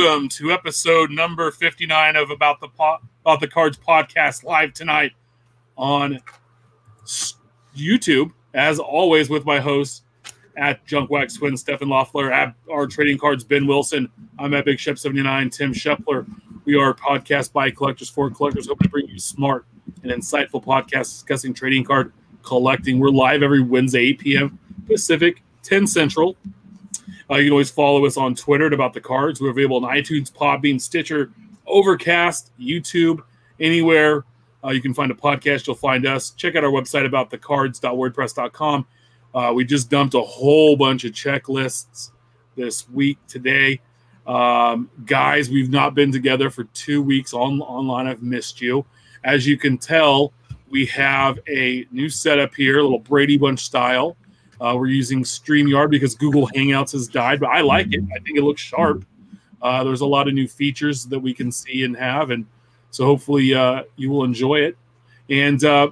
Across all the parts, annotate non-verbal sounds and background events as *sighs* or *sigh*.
Welcome to episode number 59 of About the po- About the Cards podcast live tonight on YouTube, as always, with my host at Junkwax Twin, Stefan Loeffler, at our trading cards, Ben Wilson. I'm at Big Shep 79, Tim Shepler. We are a podcast by collectors for collectors, hoping to bring you smart and insightful podcasts discussing trading card collecting. We're live every Wednesday, 8 p.m. Pacific, 10 Central. Uh, you can always follow us on Twitter at About the Cards. We're available on iTunes, Podbean, Stitcher, Overcast, YouTube, anywhere uh, you can find a podcast. You'll find us. Check out our website about thecards.wordpress.com. Uh, we just dumped a whole bunch of checklists this week today. Um, guys, we've not been together for two weeks on online. I've missed you. As you can tell, we have a new setup here, a little Brady Bunch style. Uh, we're using StreamYard because Google Hangouts has died, but I like it. I think it looks sharp. Uh, there's a lot of new features that we can see and have, and so hopefully uh, you will enjoy it. And uh,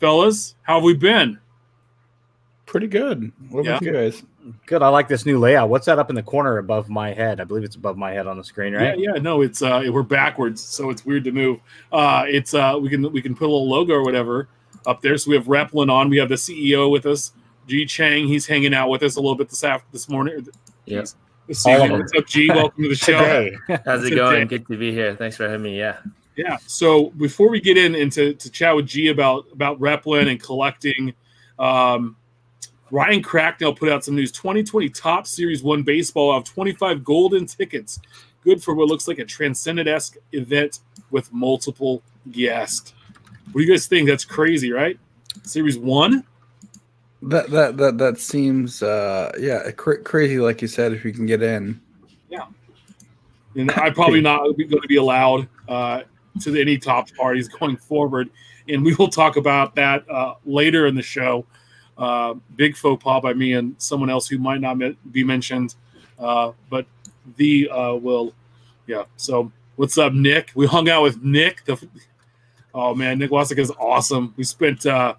fellas, how have we been? Pretty good. What about Yeah. you guys? Good. I like this new layout. What's that up in the corner above my head? I believe it's above my head on the screen, right? Yeah, yeah, no, it's uh, we're backwards, so it's weird to move. Uh, it's uh, we can we can put a little logo or whatever up there. So we have Replin on. We have the CEO with us, G Chang. He's hanging out with us a little bit this after this morning. Yes. This this All of evening. What's up, G? Welcome to the show. Today. How's it Today. going? Good to be here. Thanks for having me. Yeah. Yeah. So before we get in into to chat with G about about Replin and collecting, um, Ryan Cracknell put out some news. 2020 Topps Series One baseball of 25 golden tickets, good for what looks like a transcendent esque event with multiple guests. What do you guys think? That's crazy, right? Series One. That that that that seems uh yeah cra- crazy like you said if you can get in. Yeah, and I *laughs* probably not going to be allowed uh, to any Topps parties going forward. And we will talk about that uh, later in the show. Uh, big faux pas by me and someone else who might not me- be mentioned, uh, but the uh, will, yeah. So what's up, Nick? We hung out with Nick. The oh man, Nick Wasik is awesome. We spent uh,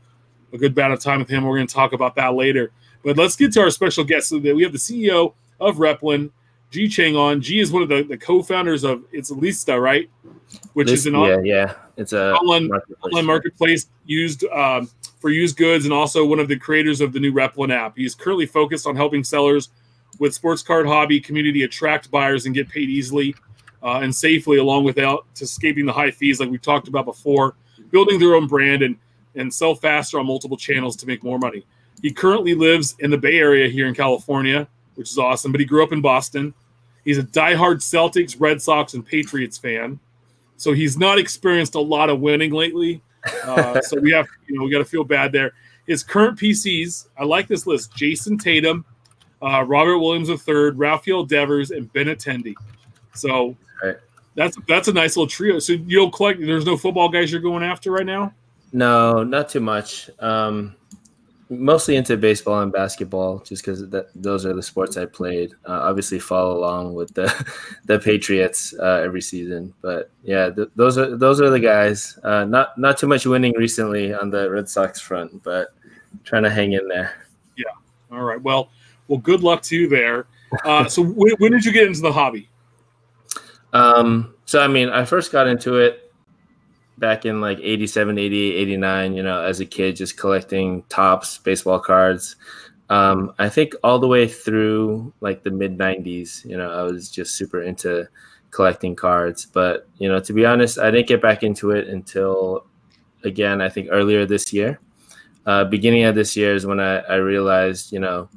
a good amount of time with him. We're going to talk about that later. But let's get to our special guest. So that we have the CEO of Replin, G Chang on. G is one of the, the co-founders of it's Listia, right? Which is an yeah, on- yeah. It's a online marketplace. online marketplace used um, for used goods and also one of the creators of the new Replin app. He's currently focused on helping sellers with sports card hobby community attract buyers and get paid easily uh, and safely, along without escaping the high fees like we talked about before, building their own brand and and sell faster on multiple channels to make more money. He currently lives in the Bay Area here in California, which is awesome, but he grew up in Boston. He's a diehard Celtics, Red Sox, and Patriots fan. So he's not experienced a lot of winning lately. Uh, *laughs* so we have, you know, we got to feel bad there. His current PCs, I like this list: Jayson Tatum, uh, Robert Williams III, Rafael Devers, and Benintendi. So Right. that's that's a nice little trio. So you don't collect. There's no football guys you're going after right now. No, not too much. Um, mostly into baseball and basketball, just because those are the sports I played. Uh, obviously, follow along with the *laughs* the Patriots uh, every season. But yeah, th- those are those are the guys. Uh, not not too much winning recently on the Red Sox front, but trying to hang in there. Yeah. All right. Well, well, good luck to you there. Uh, *laughs* so when, when did you get into the hobby? Um, so I mean, I first got into it back in like 87, 88, 89, you know, as a kid, just collecting Topps, baseball cards. Um, I think all the way through like the mid 90s, you know, I was just super into collecting cards. But, you know, to be honest, I didn't get back into it until, again, I think earlier this year. Uh, beginning of this year is when I, I realized, you know,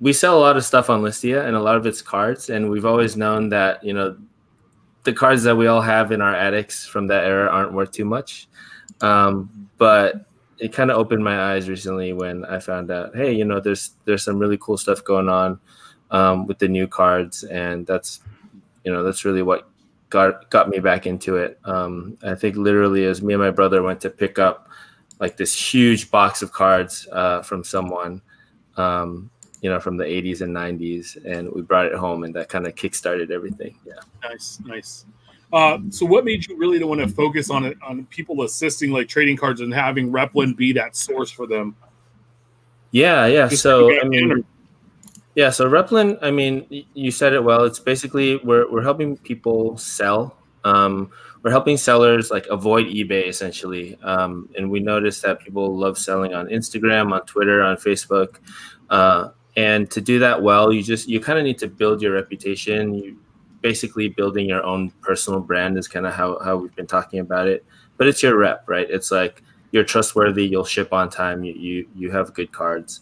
we sell a lot of stuff on Listia and a lot of it's cards. And we've always known that, you know, the cards that we all have in our attics from that era aren't worth too much. Um, but it kind of opened my eyes recently when I found out, hey, you know, there's there's some really cool stuff going on um, with the new cards, and that's you know that's really what got got me back into it. Um, I think literally as me and my brother went to pick up like this huge box of cards uh, from someone, um, you know, from the 80s and 90s, and we brought it home, and that kind of kickstarted everything. Yeah. Nice, nice. Uh, so, what made you really want to focus on it on people assisting like trading cards and having Replin be that source for them? Yeah, yeah. Just so I mean, yeah. So Replin, I mean, you said it well. It's basically we're we're helping people sell. Um, we're helping sellers like avoid eBay essentially. Um, and we noticed that people love selling on Instagram, on Twitter, on Facebook. Uh, and to do that well, you just you kind of need to build your reputation. You basically building your own personal brand is kind of how how we've been talking about it. But it's your rep, right? It's like you're trustworthy. You'll ship on time. You you, you have good cards.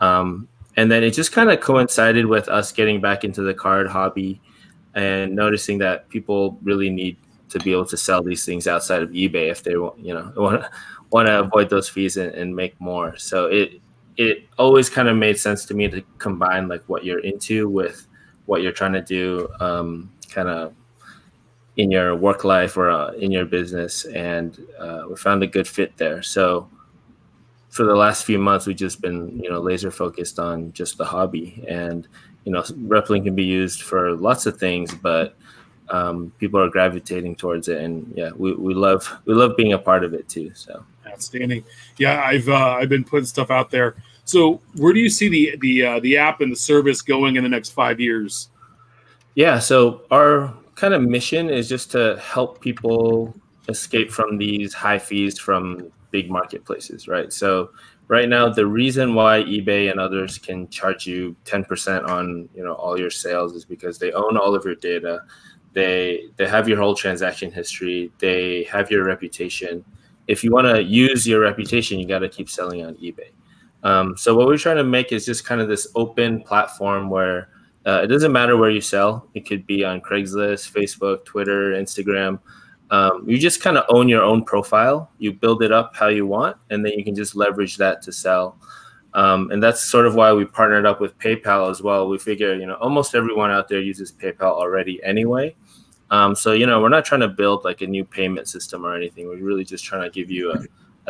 Um, and then it just kind of coincided with us getting back into the card hobby and noticing that people really need to be able to sell these things outside of eBay if they want, you know, want to want to avoid those fees and, and make more. So it it always kind of made sense to me to combine like what you're into with what you're trying to do, um, kind of in your work life or uh, in your business, and uh, we found a good fit there. So for the last few months, we've just been you know laser focused on just the hobby, and you know Replin can be used for lots of things, but um, people are gravitating towards it, and yeah, we, we love we love being a part of it too. So. Outstanding. Yeah, I've uh, I've been putting stuff out there. So, where do you see the the uh, the app and the service going in the next five years? Yeah, so our kind of mission is just to help people escape from these high fees from big marketplaces, right? So right now the reason why eBay and others can charge you 10% on, you know, all your sales is because they own all of your data. They they have your whole transaction history, they have your reputation. If you want to use your reputation, you got to keep selling on eBay. Um, so what we're trying to make is just kind of this open platform where uh, it doesn't matter where you sell. It could be on Craigslist, Facebook, Twitter, Instagram. Um, you just kind of own your own profile. You build it up how you want, and then you can just leverage that to sell. Um, and that's sort of why we partnered up with PayPal as well. We figure, you know, almost everyone out there uses PayPal already anyway. Um, so, you know, we're not trying to build like a new payment system or anything. We're really just trying to give you a,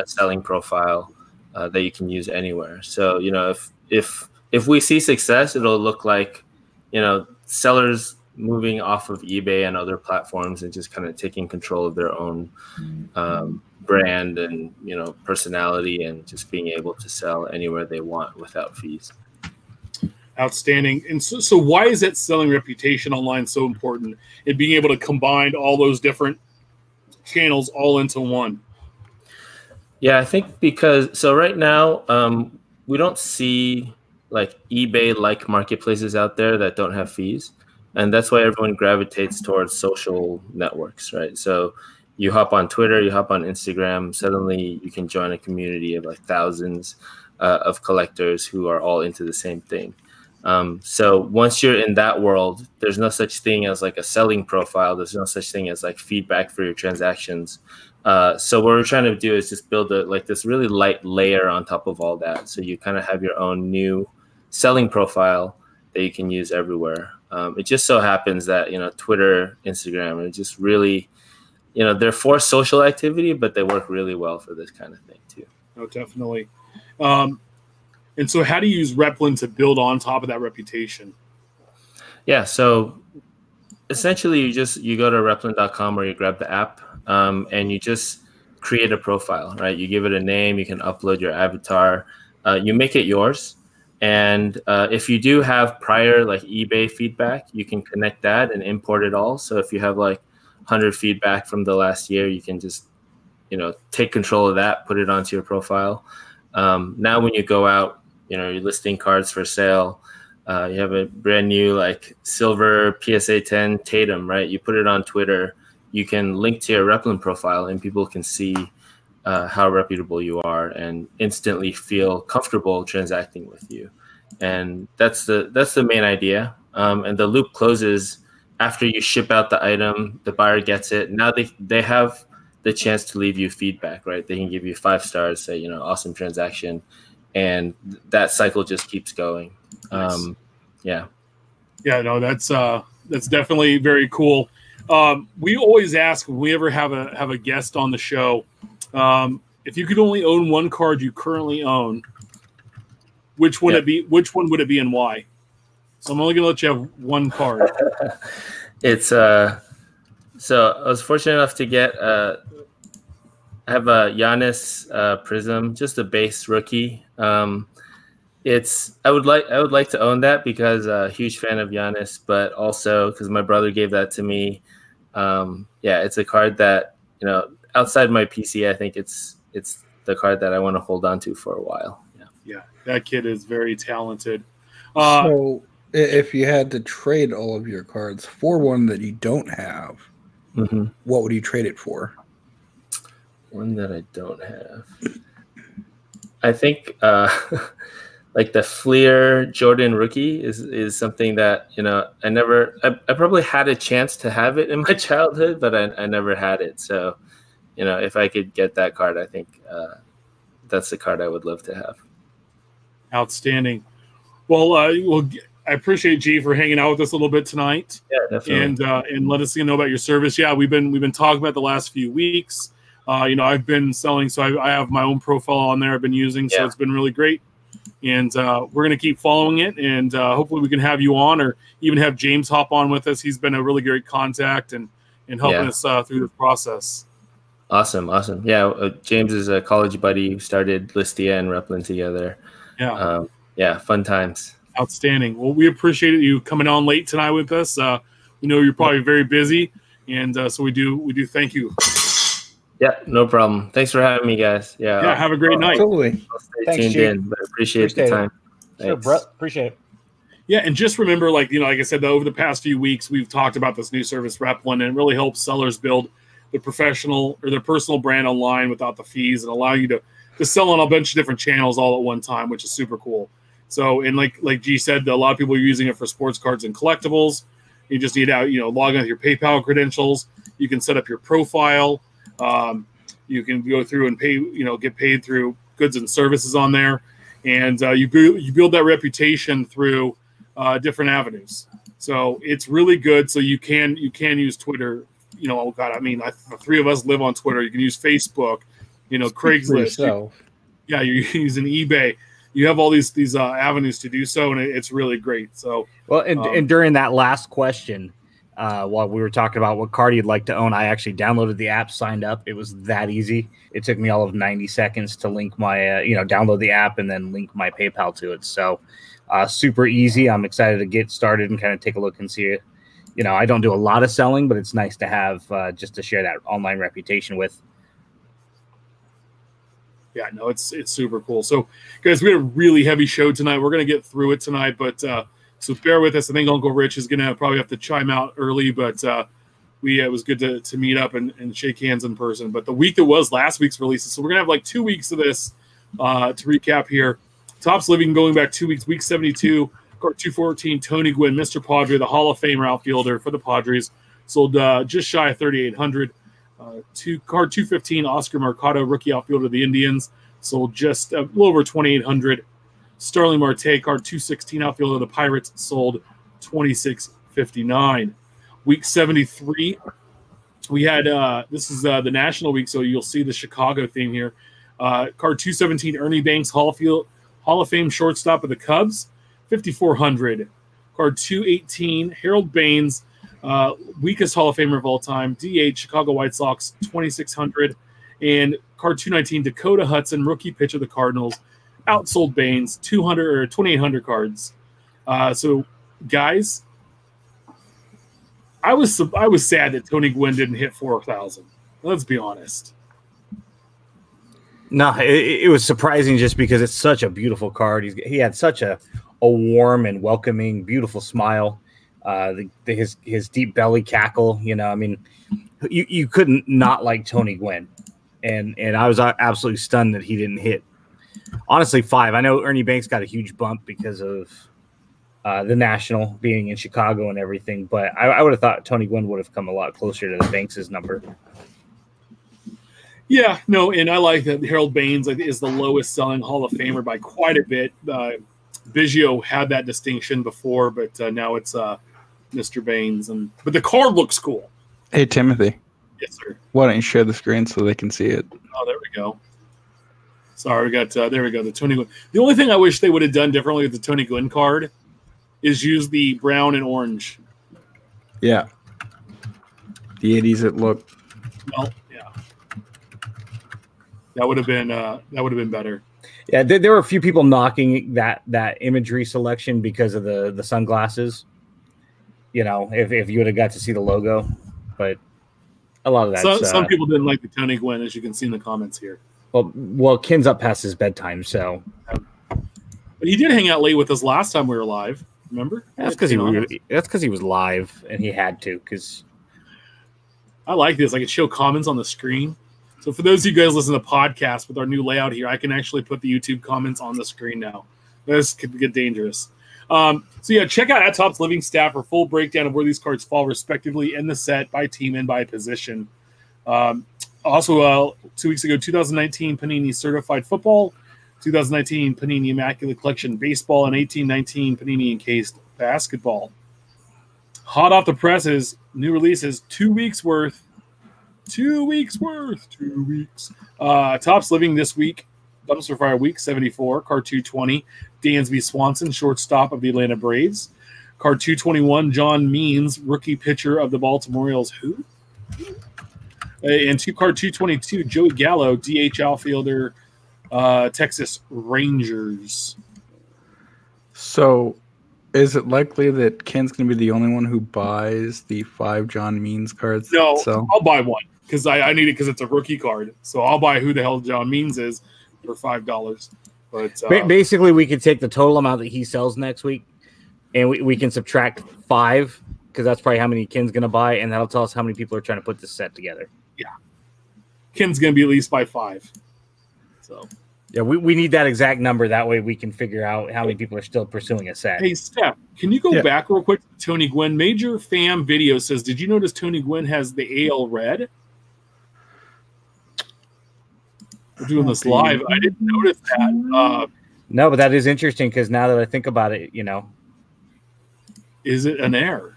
a selling profile uh, that you can use anywhere. So, you know, if if if we see success, it'll look like you know sellers moving off of ebay and other platforms and just kind of taking control of their own um, brand and you know personality and just being able to sell anywhere they want without fees Outstanding. And so, so why is that selling reputation online so important? And being able to combine all those different channels all into one. yeah i think because so right now um, we don't see like ebay like marketplaces out there that don't have fees and that's why everyone gravitates towards social networks right so you hop on twitter you hop on instagram suddenly you can join a community of like thousands uh, of collectors who are all into the same thing um, so once you're in that world there's no such thing as like a selling profile. There's no such thing as like feedback for your transactions. Uh, so what we're trying to do is just build a like this really light layer on top of all that. So you kind of have your own new selling profile that you can use everywhere. Um, it just so happens that you know twitter instagram are just really you know they're for social activity but they work really well for this kind of thing too. Oh, definitely. Um, and so, how do you use Replin to build on top of that reputation? yeah so essentially you just you go to replin.com or you grab the app um, and you just create a profile right? You give it a name you can upload your avatar uh, you make it yours. And uh, if you do have prior like ebay feedback you can connect that and import it all. So if you have like 100 feedback from the last year you can just you know take control of that put it onto your profile. Um, now when you go out you know you're listing cards for sale uh, you have a brand new like silver PSA 10 Tatum, right? You put it on Twitter. You can link to your Replin profile, and people can see uh, how reputable you are, and instantly feel comfortable transacting with you. And that's the that's the main idea. Um, and the loop closes after you ship out the item. The buyer gets it. Now they they have the chance to leave you feedback, right? They can give you five stars, say you know awesome transaction, and that cycle just keeps going. Nice. Um, yeah. Yeah, no, that's uh, that's definitely very cool. Um, we always ask when we ever have a have a guest on the show, um, if you could only own one card you currently own, which would Yeah. it be? Which one would it be, and why? So I'm only going to let you have one card. *laughs* It's uh so I was fortunate enough to get uh, I have a Giannis uh, Prism, just a base rookie. Um, it's I would like I would like to own that because a uh, huge fan of Giannis, but also because my brother gave that to me. Um, yeah, it's a card that you know outside my PC, I think it's it's the card that I want to hold on to for a while. Yeah, yeah, that kid is very talented. Uh, so, if you had to trade all of your cards for one that you don't have, mm-hmm. what would you trade it for? One that I don't have. I think uh, *laughs* like the Fleer Jordan rookie is is something that you know I never I, I probably had a chance to have it in my *laughs* childhood, but I, I never had it. So you know if I could get that card, I think uh, that's the card I would love to have. Outstanding. Well, uh, well, I appreciate G for hanging out with us a little bit tonight. Yeah, definitely. And uh, and let us know about your service. Yeah, we've been we've been talking about the last few weeks. Uh, you know, I've been selling, so I, I, have my own profile on there. I've been using, so yeah. it's been really great. And uh, we're going to keep following it, and uh, hopefully we can have you on, or even have James hop on with us. He's been a really great contact and and helping yeah. us uh, through this process. Awesome, awesome. Yeah, uh, James is a college buddy who started Listia and Replin together. Yeah, um, yeah, fun times. Outstanding. Well, we appreciate you coming on late tonight with us. Uh, we know you're probably very busy, and uh, so we do we do thank you. Yeah, no problem. Thanks for having me, guys. Yeah. Yeah. Have a great night. Absolutely. I'll stay Thanks, tuned G. in, but appreciate, appreciate the time. It. Sure, Brett. Appreciate it. Yeah, and just remember, like you know, like I said, over the past few weeks, we've talked about this new service Replin, and it really helps sellers build the professional or their personal brand online without the fees and allow you to to sell on a bunch of different channels all at one time, which is super cool. So, and like like G said, a lot of people are using it for sports cards and collectibles. You just need to, you know, log in with your PayPal credentials. You can set up your profile. Um, you can go through and pay, you know, get paid through goods and services on there, and uh, you build you build that reputation through uh, different avenues. So it's really good. So you can you can use Twitter. You know, oh God, I mean, I, the three of us live on Twitter. You can use Facebook. You know, Craigslist. You, yeah, you're *laughs* using eBay. You have all these these uh, avenues to do so, and it, it's really great. So well, and, um, and during that last question, uh, while we were talking about what card you'd like to own, I actually downloaded the app, signed up. It was that easy. It took me all of 90 seconds to link my, uh, you know, download the app and then link my PayPal to it. So, uh, super easy. I'm excited to get started and kind of take a look and see it. You know, I don't do a lot of selling, but it's nice to have uh, just to share that online reputation with. Yeah, no, it's it's super cool. So, guys, we had a really heavy show tonight. We're gonna get through it tonight, but uh, so bear with us. I think Uncle Rich is going to probably have to chime out early, but uh, we it was good to, to meet up and, and shake hands in person. But the week that was last week's releases, so we're going to have like two weeks of this uh, to recap here. Topps Living going back two weeks, week 72, card 214, Tony Gwynn, Mr. Padre, the Hall of Famer outfielder for the Padres, sold uh, just shy of 3,800. Uh, two card 215, Oscar Mercado, rookie outfielder of the Indians, sold just a little over 2,800. Starling Marte, card 216 outfielder the Pirates, sold 26.59. Week 73, we had uh, this is uh, the national week, so you'll see the Chicago theme here. Uh, card 217, Ernie Banks, Hall of, Field, Hall of Fame shortstop of the Cubs, 5,400. Card 218, Harold Baines, uh, weakest Hall of Famer of all time, DH, Chicago White Sox, 2,600. And card 219, Dakota Hudson, rookie pitcher of the Cardinals, outsold Baines 200 or 2800 cards. Uh, so, guys, I was I was sad that Tony Gwynn didn't hit 4000. Let's be honest. No, it, it, was surprising just because it's such a beautiful card. He's, he had such a, a warm and welcoming, beautiful smile. Uh, the, the, his his deep belly cackle. You know, I mean, you, you couldn't not like Tony Gwynn, and and I was absolutely stunned that he didn't hit honestly five. I know Ernie Banks got a huge bump because of uh, the national being in Chicago and everything, but I, I would have thought Tony Gwynn would have come a lot closer to the Banks's number. Yeah, no, and I like that Harold Baines is the lowest selling Hall of Famer by quite a bit. Uh, Biggio had that distinction before, but uh, now it's uh, Mr. Baines, and but the card looks cool. Hey Timothy. Yes, sir. Why don't you share the screen so they can see it? Oh, there we go. Sorry, we got uh, there we go. The Tony Gwynn. The only thing I wish they would have done differently with the Tony Gwynn card is use the brown and orange. Yeah. the '80s it looked. Well, yeah, that would have been uh, that would have been better. Yeah, there, there, were a few people knocking that that imagery selection because of the the sunglasses. You know, if, if you would have got to see the logo, but a lot of that. Some, uh, some people didn't like the Tony Gwynn, as you can see in the comments here. Well, well, Ken's up past his bedtime, so. But he did hang out late with us last time we were live. Remember? That's because he that's because he was live and he had to. Because I like this. I can show comments on the screen. So for those of you guys listening to podcasts with our new layout here, I can actually put the YouTube comments on the screen now. This could get dangerous. Um, so yeah, check out at Topps Living Staff for full breakdown of where these cards fall respectively in the set by team and by position. Um, also, uh, two weeks ago, 2019 Panini Certified Football, 2019 Panini Immaculate Collection Baseball, and 1819 Panini Encased Basketball. Hot off the presses, new releases, two weeks worth Two weeks worth. Two weeks. Uh, Topps Living this week. Dumpster Fire Week 74. Card 220. Dansby Swanson, shortstop of the Atlanta Braves. Card 221. John Means, rookie pitcher of the Baltimore Orioles. Who? And two card 222. Joey Gallo, DH outfielder, uh, Texas Rangers. So is it likely that Ken's going to be the only one who buys the five John Means cards? No, so? I'll buy one because I, I need it because it's a rookie card. So I'll buy who the hell John Means is for five dollars. But uh, basically, we could take the total amount that he sells next week, and we, we can subtract five because that's probably how many Ken's going to buy, and that'll tell us how many people are trying to put this set together. Yeah, Ken's going to be at least by five. So yeah, we, we need that exact number. That way we can figure out how many people are still pursuing a set. Hey, Steph, can you go yeah. back real quick Tony Gwynn? Major Fam Video says, Did you notice Tony Gwynn has the AL red? We're doing this live. I didn't notice that. Uh, no, but that is interesting because now that I think about it, you know, is it an error?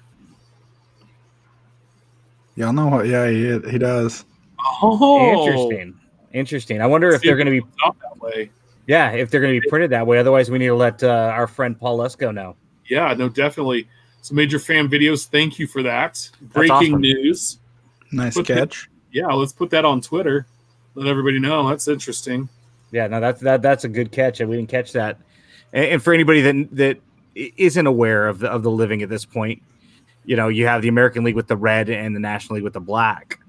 Y'all know what? Yeah, he he does. Oh, interesting. Interesting. I wonder if they're going to be that way. Yeah, if they're going to be printed that way. Otherwise, we need to let uh, our friend Paul Lesko know. Yeah, no, definitely. So, major fan videos. Thank you for that. Breaking awesome. news. Nice put catch. That, yeah, let's put that on Twitter let everybody know. That's interesting. Yeah, no, that's that that's a good catch, and we didn't catch that. And, and, for anybody that that isn't aware of the of the living at this point, you know, you have the American League with the red and the National League with the black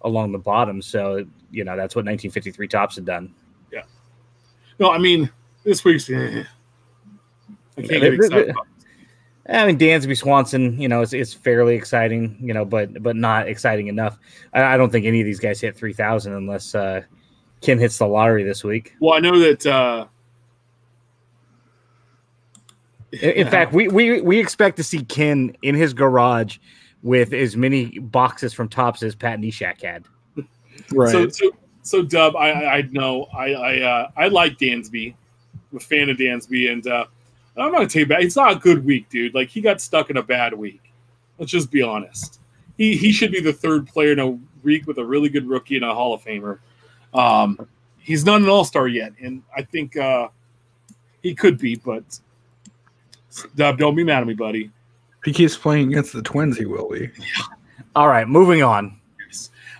along the bottom. So you know that's what 1953 Topps had done. Yeah. No, I mean this week's. Eh, I can't get excited. About I mean, Dansby Swanson, you know, it's, it's fairly exciting, you know, but but not exciting enough. I, I don't think any of these guys hit three thousand unless uh, Ken hits the lottery this week. Well, I know that. Uh... In, in fact, we, we we expect to see Ken in his garage with as many boxes from Topps as Pat Neshek had. Right. So, so, so Dub, I I know I I uh, I like Dansby, I'm a fan of Dansby, and uh, I'm not gonna take back. It's not a good week, dude. Like he got stuck in a bad week. Let's just be honest. He he should be the third player in a week with a really good rookie and a Hall of Famer. Um, he's not an All Star yet, and I think uh, he could be. But Dub, don't be mad at me, buddy. If he keeps playing against the Twins, he will be. *laughs* All right, moving on.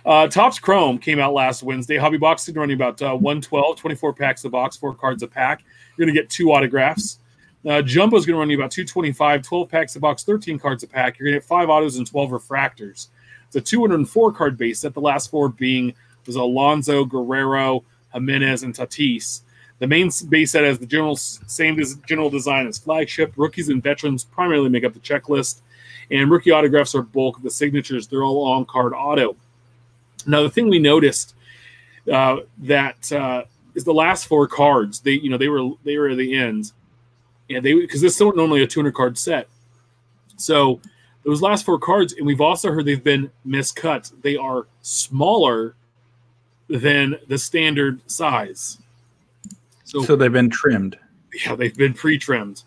Uh, Topps Chrome came out last Wednesday. Hobby Box is running about uh, 112, 24 packs a box, four cards a pack. You're going to get two autographs. Uh, Jumbo is going to run you about 225, 12 packs a box, 13 cards a pack. You're going to get five autos and 12 refractors. It's a 204 card base set, the last four being was Alonso, Guerrero, Jimenez, and Tatis. The main base set has the general same general design as flagship. Rookies and veterans primarily make up the checklist, and rookie autographs are bulk. Of the signatures they're all on card auto. Now the thing we noticed uh, that uh, is the last four cards. They you know they were they were at the end yeah, they because this is normally a 200 card set. So those last four cards, and we've also heard they've been miscut. They are smaller than the standard size. So, so they've been trimmed. Yeah, they've been pre-trimmed.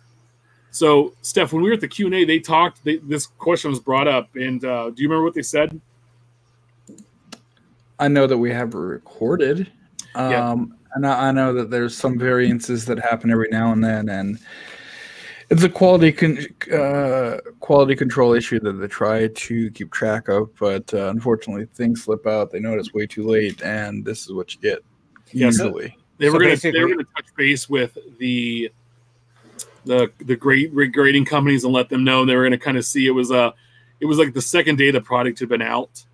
So, Steph, when we were at the Q and A, they talked. They, this question was brought up, and uh, do you remember what they said? I know that we have recorded. Um, and I, I know that there's some variances that happen every now and then, and It's a quality con- uh, quality control issue that they try to keep track of, but uh, unfortunately, things slip out. They notice way too late, and this is what you get. Yeah, Usually, They So were going to they were going to touch base with the the the great grading companies and let them know they were going to kind of see it was a it was like the second day the product had been out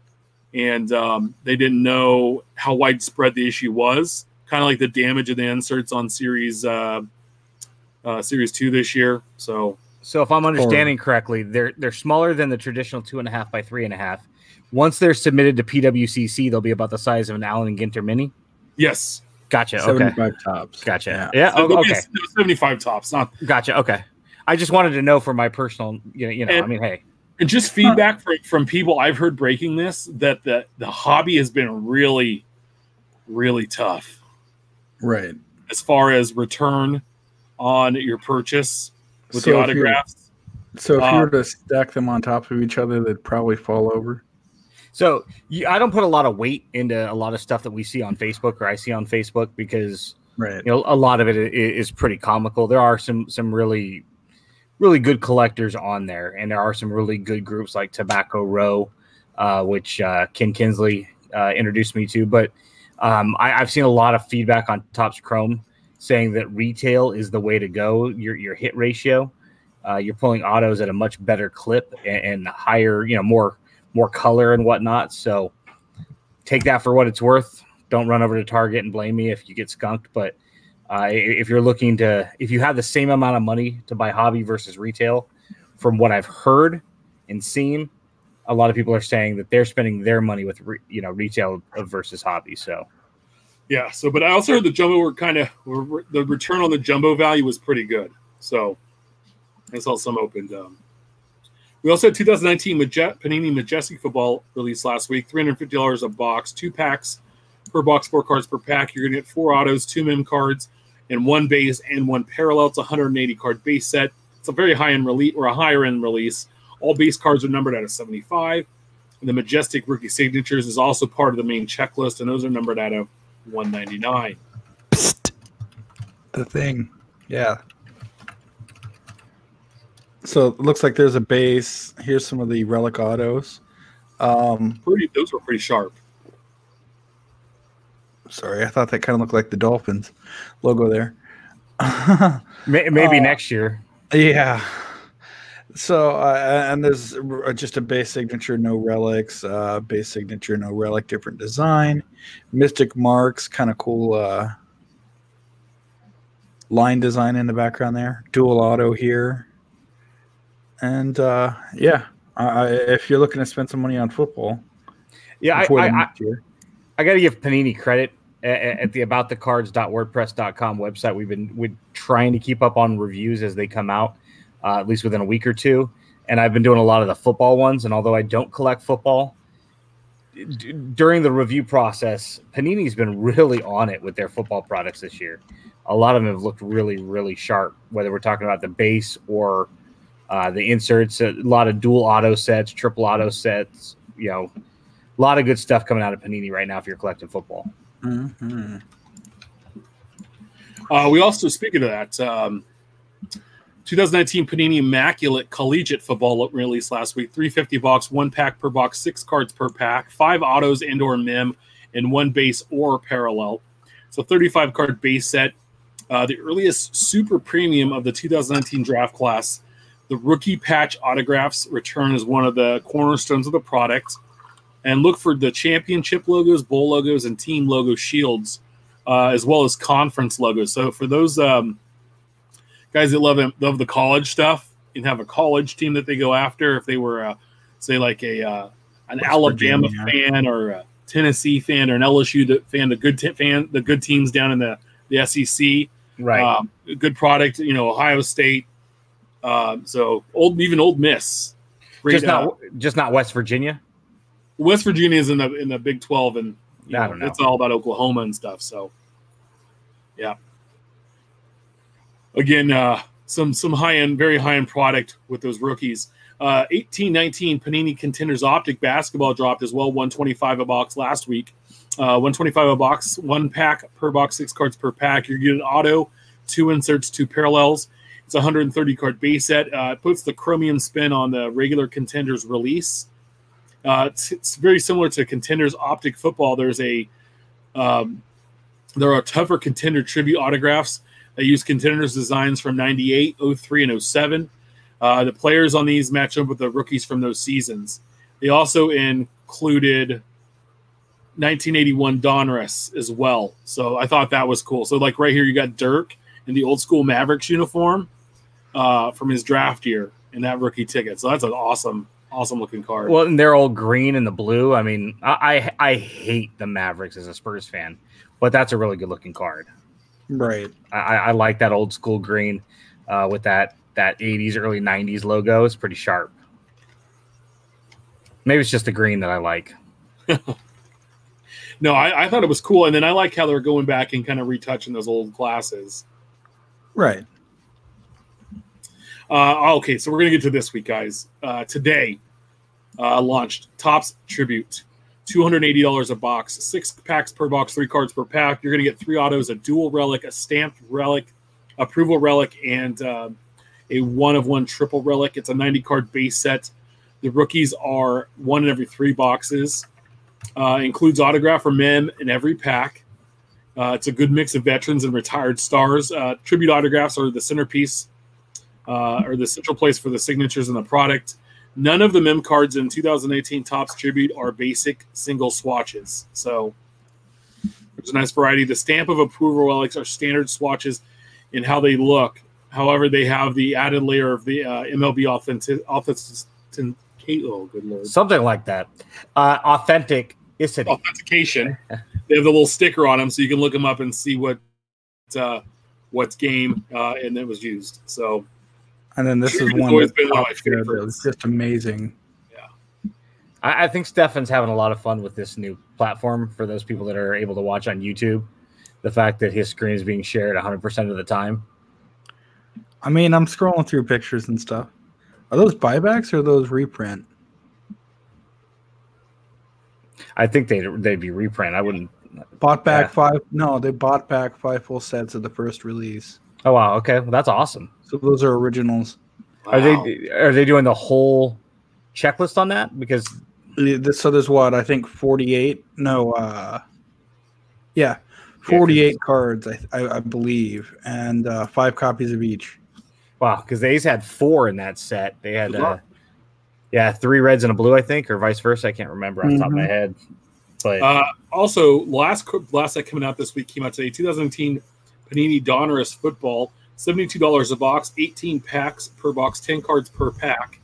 and um, they didn't know how widespread the issue was kind of like the damage of the inserts on series uh, uh, series two this year so So if I'm understanding correctly, they're they're smaller than the traditional two and a half by three and a half. Once they're submitted to PWCC, they'll be about the size of an Allen and Ginter Mini. yes Gotcha. Okay. Topps. Gotcha. Yeah. Yeah. So oh, there'll be a- okay. 75 Topps not Gotcha. Okay. I just wanted to know for my personal, you know, you know. I mean, hey, and just feedback from, from people I've heard breaking this that the, the hobby has been really, really tough Right. as far as return on your purchase with So the if you- autographs. So if Uh, you were to stack them on top of each other, they'd probably fall over. So you, I don't put a lot of weight into a lot of stuff that we see on Facebook or I see on Facebook because Right. you know a lot of it is pretty comical. There are some some really really good collectors on there, and there are some really good groups like Tobacco Row, uh, which uh, Ken Kinsley uh, introduced me to. But um, I, I've seen a lot of feedback on Topps Chrome saying that retail is the way to go. Your your hit ratio, uh, you're pulling autos at a much better clip and, and higher, you know, more more color and whatnot. So take that for what it's worth. Don't run over to Target and blame me if you get skunked. But uh, if you're looking to, if you have the same amount of money to buy hobby versus retail, from what I've heard and seen, a lot of people are saying that they're spending their money with re, you know retail versus hobby. So Yeah. So, but I also heard the jumbo were kind of the return on the jumbo value was pretty good. So I saw some opened. Um, we also had 2019 Maje- Panini Majestic Football released last week. $350 a box, two packs per box, four cards per pack. You're going to get four autos, two mem cards, and one base and one parallel. It's a 180 card base set. It's a very high end release or a higher end release. All base cards are numbered out of 75. And the Majestic rookie signatures is also part of the main checklist, and those are numbered out of 199. Psst. The thing. Yeah. So it looks like there's a base. Here's some of the relic autos. Um, Pretty, those were pretty sharp. sorry, I thought that kind of looked like the Dolphins logo there. *laughs* maybe Uh, next year. Yeah. So uh, and there's just a base signature, no relics. Uh, base signature, no relic, different design. Mystic marks, kind of cool. Uh, line design in the background there. Dual auto here. And uh, yeah, if you're looking to spend some money on football, Yeah, I, I, I, I got to give Panini credit at, at the aboutthecards.wordpress.com website. We've been we're trying to keep up on reviews as they come out, uh, at least within a week or two. And I've been doing a lot of the football ones. And although I don't collect football, d- during the review process, Panini's been really on it with their football products this year. A lot of them have looked really, really sharp. Whether we're talking about the base or uh, the inserts, a lot of dual auto sets, triple auto sets. You know, a lot of good stuff coming out of Panini right now if you're collecting football. Mhm. Uh, we also, speaking of that, um, 2019 Panini Immaculate Collegiate Football released last week. 350 box, one pack per box, six cards per pack, five autos and or mem, and one base or parallel. So 35 card base set. Uh, the earliest super premium of the 2019 draft class. The rookie patch autographs return as one of the cornerstones of the product. And look for the championship logos, bowl logos, and team logo shields uh, as well as conference logos. So for those um, guys that love love the college stuff and have a college team that they go after, if they were uh, say like a uh, an West Alabama Virginia. fan or a Tennessee fan or an LSU fan, the good te- fan, the good teams down in the the SEC, Right. um, good product. You know, Ohio State. Um, so old, even Ole Miss. Great, just not uh, just not West Virginia. West Virginia is in the in the Big Twelve, and I don't know. it's all about Oklahoma and stuff. So, yeah. Again, uh, some some high end, very high end product with those rookies. Uh, Panini Contenders Optic basketball dropped as well. One twenty five a box last week. Uh, one twenty five a box, one pack per box, six cards per pack. You're getting auto, two inserts, two parallels. It's a 130 card base set. Uh, it puts the chromium spin on the regular contenders release. Uh, it's, it's, very similar to contenders optic football. There's a um, there are tougher contender tribute autographs that use contenders designs from 98, 03, and 07. Uh, the players on these match up with the rookies from those seasons. They also included 1981 Donruss as well. So I thought that was cool. So like right here, you got Dirk in the old school Mavericks uniform uh, from his draft year in that rookie ticket. So that's an awesome, awesome looking card. Well, and they're all green and the blue. I mean, I, I, I hate the Mavericks as a Spurs fan, but that's a really good looking card. Right. I, I like that old school green uh, with that that 80s early 90s logo. It's pretty sharp. Maybe it's just the green that I like. *laughs* no, I, I, thought it was cool, and then I like how they're going back and kind of retouching those old glasses. Right. Uh, okay, so we're gonna get to this week, guys. Uh, today, uh, launched Topps Tribute, two hundred eighty dollars a box, six packs per box, three cards per pack. You're gonna get three autos, a dual relic, a stamped relic, approval relic, and uh, a one of one triple relic. It's a ninety card base set. The rookies are one in every three boxes. Uh, includes autograph or mem in every pack. Uh, it's a good mix of veterans and retired stars. Uh, tribute autographs are the centerpiece uh, or the central place for the signatures in the product. None of the mem cards in 2018 Topps Tribute are basic single swatches. So there's a nice variety. The stamp of approval relics are standard swatches in how they look. However, they have the added layer of the uh, MLB authentic, authentic, oh, good lord. Something like that. Uh, authentic authentication. they have the little sticker on them, so you can look them up and see what uh, what's game uh, and it was used. So, and then this is one that's been one of my favorites. just amazing. Yeah, I, I think Stefan's having a lot of fun with this new platform for those people that are able to watch on YouTube. The fact that his screen is being shared 100% of the time. I mean, I'm scrolling through pictures and stuff. Are those buybacks or those reprint? I think they'd they'd be reprint. I wouldn't bought back yeah. five. No, they bought back five full sets of the first release. Oh wow! Okay, well, that's awesome. So those are originals. Wow. Are they are they doing the whole checklist on that? Because this so there's what I think 48. No, uh, yeah, 48 yeah, cards I, I, I, believe, and uh, five copies of each. Wow, because they had four in that set. They had uh, yeah, three reds and a blue, I think, or vice versa. I can't remember off mm-hmm. top of my mm-hmm. head. But uh, also, last last set coming out this week came out today. 2018 Panini Donruss Football, seventy two dollars a box, eighteen packs per box, ten cards per pack.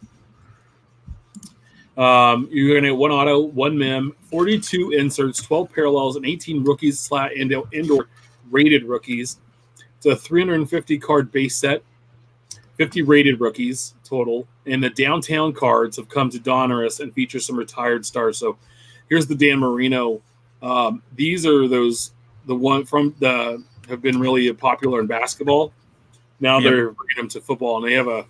Um, you're going to get one auto, one mem, 42 inserts, 12 parallels, and 18 rookies slash indoor, indoor rated rookies. It's a 350 card base set, 50 rated rookies total. And the downtown cards have come to Donruss and feature some retired stars. So here's the Dan Marino. Um, these are those the one from the have been really popular in basketball. Now yep. they're bringing them to football, and they have a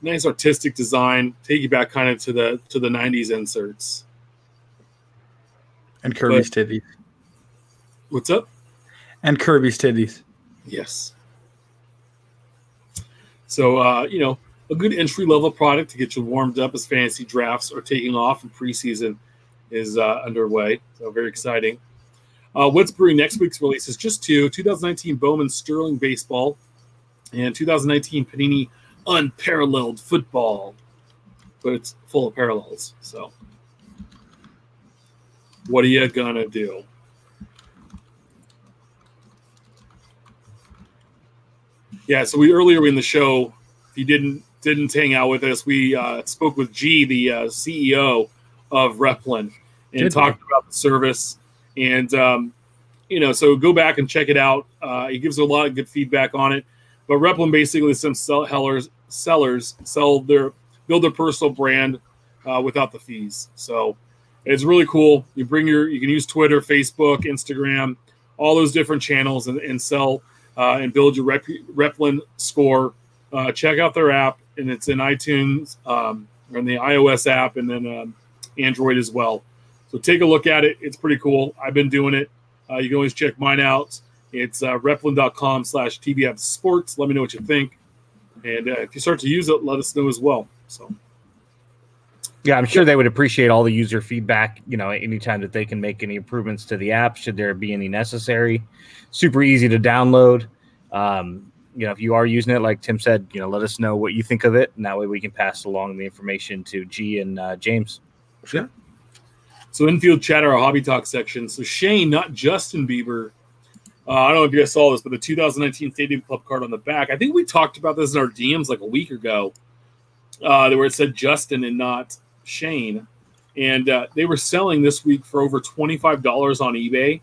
nice artistic design. Take you back kind of to the to the '90s inserts. And Kirby's but, titties. What's up? And Kirby's titties. Yes. So uh, you know, a good entry level product to get you warmed up as fantasy drafts are taking off and preseason is uh, underway. So very exciting. Uh, what's brewing next week's release is just two 2019 Bowman Sterling Baseball and 2019 Panini Unparalleled Football. But it's full of parallels. So, what are you going to do? Yeah, so we earlier in the show, if you didn't didn't hang out with us, we uh, spoke with G, the uh, CEO of Replin, and Good talked about the service. And um, you know, so go back and check it out. Uh, he gives a lot of good feedback on it. But Replin basically some sellers sellers sell their build their personal brand uh, without the fees. So it's really cool. You bring your you can use Twitter, Facebook, Instagram, all those different channels, and, and sell uh, and build your Rep, Replin score. Uh, check out their app, and it's in iTunes um, or in the iOS app, and then um, Android as well. So take a look at it. It's pretty cool. I've been doing it. Uh, you can always check mine out. It's uh, replin.com slash TBS Sports. Let me know what you think. And uh, if you start to use it, let us know as well. So Yeah, I'm sure they would appreciate all the user feedback. You know, anytime that they can make any improvements to the app, should there be any necessary. Super easy to download. Um, you know, if you are using it, like Tim said, you know, let us know what you think of it, and that way we can pass along the information to G and uh, James. So infield chatter, our hobby talk section. So Shane, not Justin Bieber. Uh, I don't know if you guys saw this, but the 2019 Stadium Club card on the back. I think we talked about this in our DMs like a week ago, uh, where it said Justin and not Shane, and uh, they were selling this week for over twenty five dollars on eBay,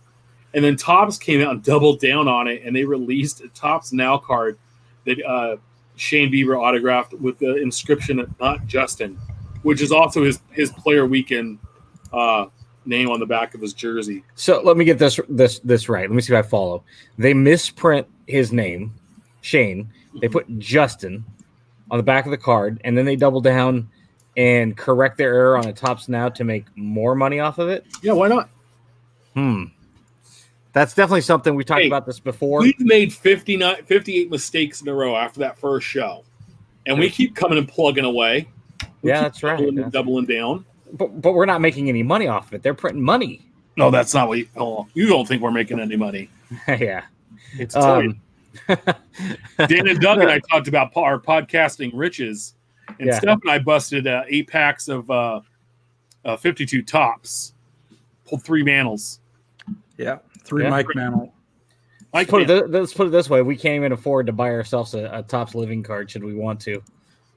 and then Topps came out and doubled down on it, and they released a Topps Now card that uh, Shane Bieber autographed with the inscription "Not Justin," which is also his his player weekend uh, name on the back of his jersey. So let me get this this this right. Let me see if I follow. They misprint his name, Shane. They put Justin on the back of the card, and then they double down and correct their error on the Topps Now to make more money off of it. Yeah, why not? Hmm. That's definitely something we talked Hey, about this before. We've made 59, 58 mistakes in a row after that first show, and we keep coming and plugging away. We Yeah, that's right. Doubling, That's- doubling down. But, but we're not making any money off of it. They're printing money. No, that's not what you, oh, you don't think we're making any money. *laughs* yeah. It's a toy. Um, *laughs* Dan and Doug and I talked about our podcasting riches, and Yeah. Steph and I busted uh, eight packs of uh, uh, 52 Topps, pulled three mantles. Yeah, three Yeah. Mike Mantle. I Let's put, it, let's put it this way: we can't even afford to buy ourselves a, a Topps Living card should we want to,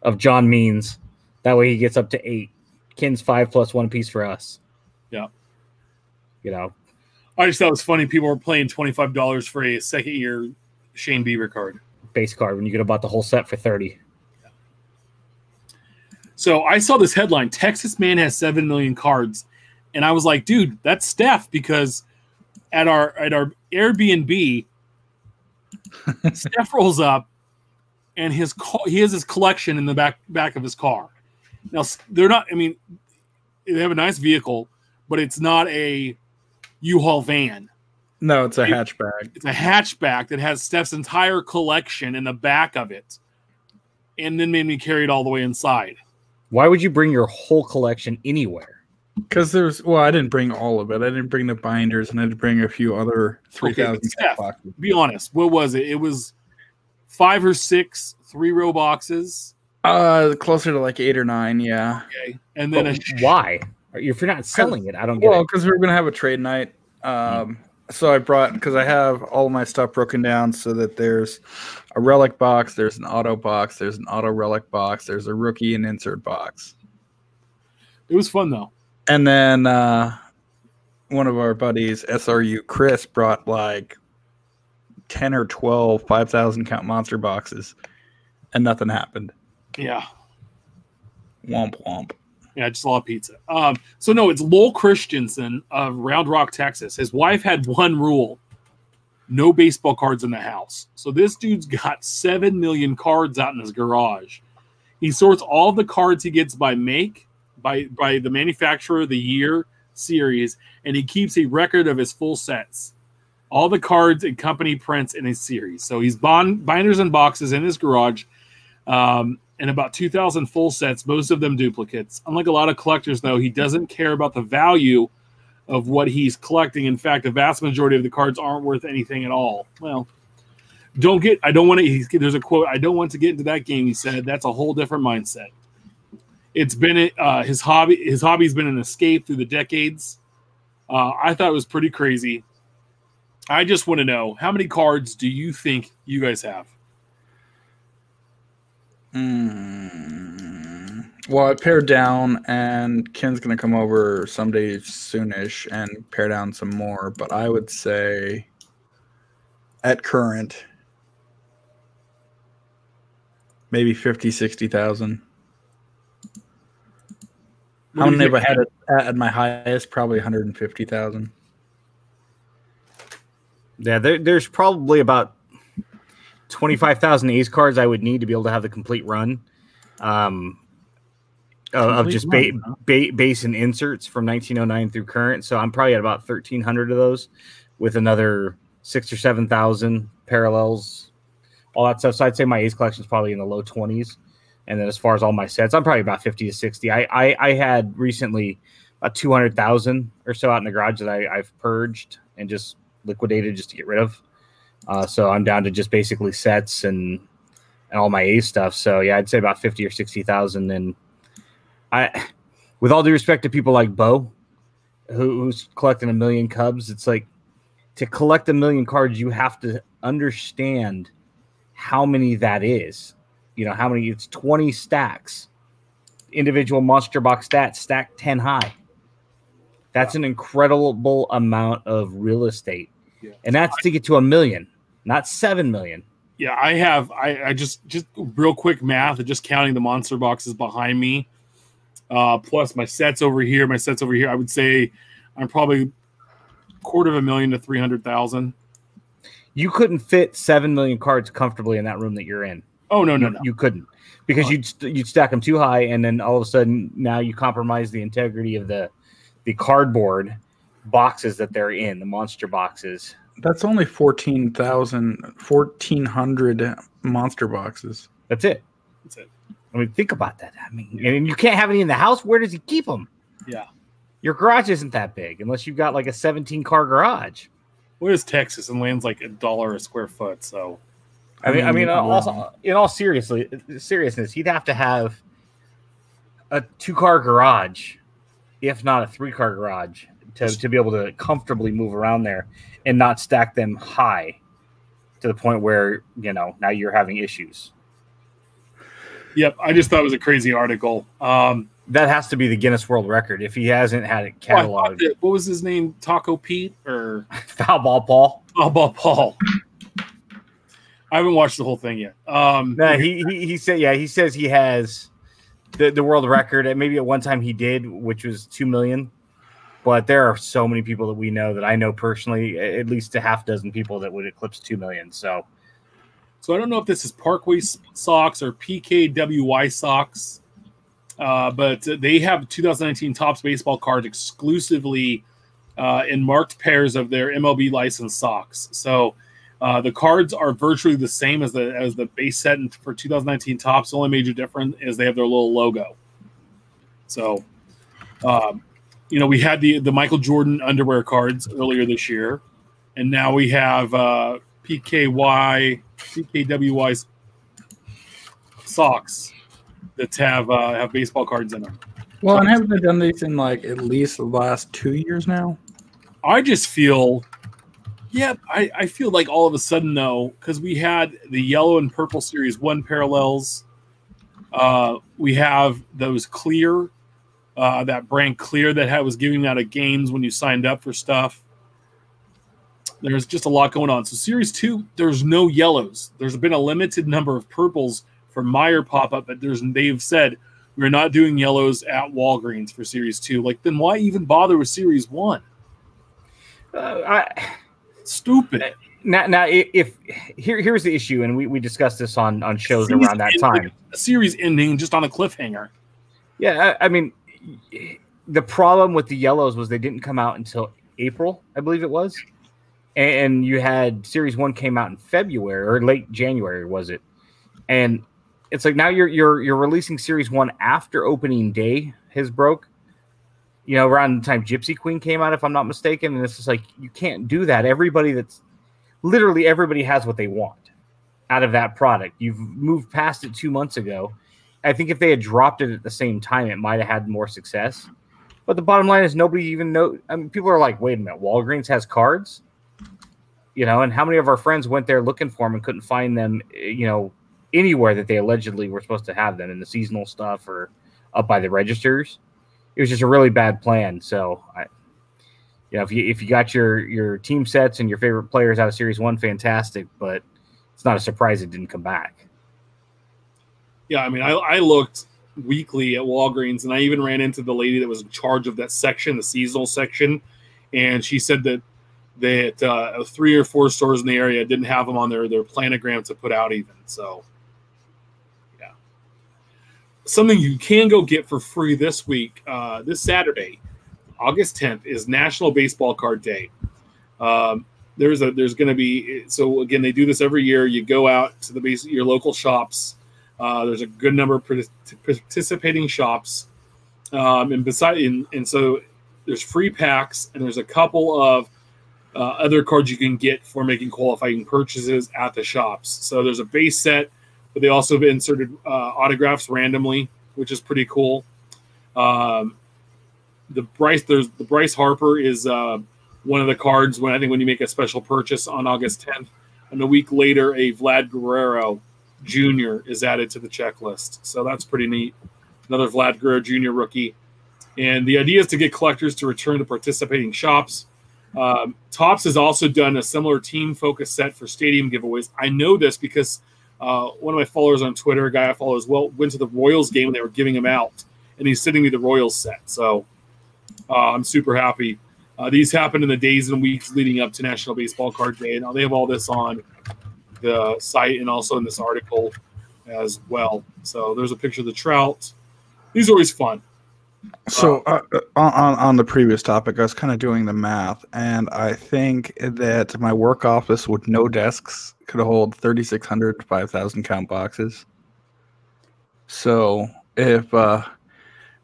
of John Means. That way, he gets up to eight. Kin's five plus one piece for us. Yeah. You know, I just thought it was funny. People were playing $25 for a second year Shane Bieber card. base card when you could have bought the whole set for thirty. So I saw this headline: Texas man has seven million cards, and I was like, dude, that's Steph because at our at our Airbnb, *laughs* Steph rolls up, and his car, he has his collection in the back back of his car. Now they're not. I mean, they have a nice vehicle, but it's not a U-Haul van. No, it's a You- hatchback. It's a hatchback that has Steph's entire collection in the back of it, and then made me carry it all the way inside. Why would you bring your whole collection anywhere? Because there's, well, I didn't bring all of it. I didn't bring the binders, and I didn't bring a few other three thousand Steph. boxes. be honest, what was it? It was five or six three row boxes. Uh, closer to like eight or nine. Yeah. Okay. And then But a *laughs* why? If you're not selling it, I don't get Well, it. because we were gonna have a trade night. Um, so I brought because I have all my stuff broken down so that there's a relic box, there's an auto box, there's an auto relic box, there's a rookie and insert box, it was fun though. and then uh, one of our buddies, SRU Chris, brought like ten or 12 5,000 count monster boxes, and nothing happened. Yeah. Womp womp. Yeah, I just a of pizza. Um, so no, it's Lowell Christensen of Round Rock, Texas. His wife had one rule: no baseball cards in the house. So this dude's got seven million cards out in his garage. He sorts all the cards he gets by make, by by the manufacturer, the year, series, and he keeps a record of his full sets. All the cards and company prints in his series. So he's bond binders and boxes in his garage. Um, and about 2,000 full sets, most of them duplicates. Unlike a lot of collectors, though, he doesn't care about the value of what he's collecting. In fact, the vast majority of the cards aren't worth anything at all. Well, don't get, I don't want to, there's a quote, I don't want to get into that game, he said. That's a whole different mindset. It's been uh, his hobby, his hobby's been an escape through the decades. Uh, I thought it was pretty crazy. I just want to know how many cards do you think you guys have? Mm. Well, I pared down, and Ken's gonna come over someday soonish and pare down some more. But I would say, at current, maybe 50, 60,000. What How many have I had at, at my highest? Probably 150,000. Yeah, there, there's probably about 25,000 A's cards I would need to be able to have the complete run um, of, of just ba- run, huh? ba- base and inserts from 1909 through current. So I'm probably at about 1,300 of those with another six or 7,000 parallels all that stuff. So I'd say my A's collection is probably in the low twenties. And then as far as all my sets, I'm probably about fifty to sixty. I I, I had recently about two hundred thousand or so out in the garage that I, I've purged and just liquidated just to get rid of. Uh, so I'm down to just basically sets and and all my A stuff. So yeah, I'd say about fifty or sixty thousand. And I, with all due respect to people like Bo, who, who's collecting a million Cubs, it's like to collect a million cards, you have to understand how many that is. You know, how many it's 20 stacks, individual monster box stats stacked 10 high. That's an incredible amount of real estate. Yeah. And that's to get to a million, not 7 million. Yeah, I have. I, I just just real quick math, of just counting the monster boxes behind me, uh, plus my sets over here, my sets over here. I would say I'm probably quarter of a million to three hundred thousand. You couldn't fit 7 million cards comfortably in that room that you're in. Oh no, no, you, no. you couldn't because you'd st- you'd stack them too high, and then all of a sudden now you compromise the integrity of the the cardboard boxes that they're in, the monster boxes. That's only 14,000, 1,400 monster boxes. That's it. That's it. I mean, think about that. I mean, and you can't have any in the house. Where does he keep them? Yeah. Your garage isn't that big unless you've got like a 17 car garage. Where is Texas and lands like a dollar a square foot? So I mean, I mean, um, also in all seriously seriousness, he'd have to have a two car garage, if not a three car garage, to, to be able to comfortably move around there and not stack them high to the point where you know now you're having issues. Yep, I just thought it was a crazy article. Um, That has to be the Guinness World Record if he hasn't had it oh, cataloged. what was his name? Taco Pete or *laughs* Foul ball, Paul. Foul Ball Paul? I haven't watched the whole thing yet. Um, No, he, he he said yeah. He says he has the the world record, and maybe at one time he did, which was two million. But there are so many people that we know that I know personally, at least a half dozen people that would eclipse two million. So So I don't know if this is Parkway socks or PKWY socks, uh, but they have 2019 Topps baseball cards exclusively uh, in marked pairs of their MLB licensed socks. So uh, the cards are virtually the same as the as the base set for 2019 Topps. The only major difference is they have their little logo. So, um, you know, we had the the Michael Jordan underwear cards earlier this year, and now we have uh, PKY CKWY socks that have uh, have baseball cards in them. Well, and haven't they done these in like at least the last two years now? I just feel, yeah, I, I feel like all of a sudden though, because we had the yellow and purple series one parallels, uh, we have those clear, uh, that brand clear that had, was giving out at games when you signed up for stuff. There's just a lot going on. So series two, there's no yellows. There's been a limited number of purples for Meijer pop up, but there's they've said we're not doing yellows at Walgreens for series two. Like, then why even bother with series one? uh, I, Stupid. now now if here here's the issue, and we, we discussed this on on shows around that time. A series ending just on a cliffhanger. Yeah, I, I mean, the problem with the yellows was they didn't come out until April, I believe it was, and you had series one came out in February or late January, was it? And it's like now you're you're you're releasing series one after opening day has broke. You know, around the time Gypsy Queen came out, if I'm not mistaken, and it's just like you can't do that. Everybody that's literally everybody has what they want out of that product. You've moved past it two months ago. I think if they had dropped it at the same time, it might have had more success. But the bottom line is nobody even know. I mean, people are like, "Wait a minute, Walgreens has cards," you know. And how many of our friends went there looking for them and couldn't find them, eh, you know, anywhere that they allegedly were supposed to have them in the seasonal stuff or up by the registers? It was just a really bad plan. So, I, you know, if you if you got your your team sets and your favorite players out of Series One, fantastic. But it's not a surprise it didn't come back. Yeah, I mean, I, I looked weekly at Walgreens, and I even ran into the lady that was in charge of that section, the seasonal section, and she said that that uh, three or four stores in the area didn't have them on their their planogram to put out even. So, yeah, something you can go get for free this week, uh, this Saturday, August 10th, is National Baseball Card Day. Um, there's a there's going to be so again they do this every year. You go out to the base your local shops. Uh, there's a good number of participating shops, um, and beside and, and so there's free packs and there's a couple of uh, other cards you can get for making qualifying purchases at the shops. So there's a base set, but they also have inserted uh, autographs randomly, which is pretty cool. Um, the Bryce there's the Bryce Harper is uh, one of the cards when I think when you make a special purchase on August 10th, and a week later a Vlad Guerrero Jr. is added to the checklist. So that's pretty neat. Another Vlad Guerrero Jr. rookie. And the idea is to get collectors to return to participating shops. Um, Topps has also done a similar team focus set for stadium giveaways. I know this because uh, one of my followers on Twitter, a guy I follow as well, went to the Royals game and they were giving him out, and he's sending me the Royals set. So uh, I'm super happy. Uh, these happened in the days and weeks leading up to National Baseball Card Day. Now they have all this on the site and also in this article as well. So there's a picture of the trout. These are always fun. So uh, on on the previous topic, I was kind of doing the math, and I think that my work office with no desks could hold 3,600 to 5,000 count boxes. So if uh,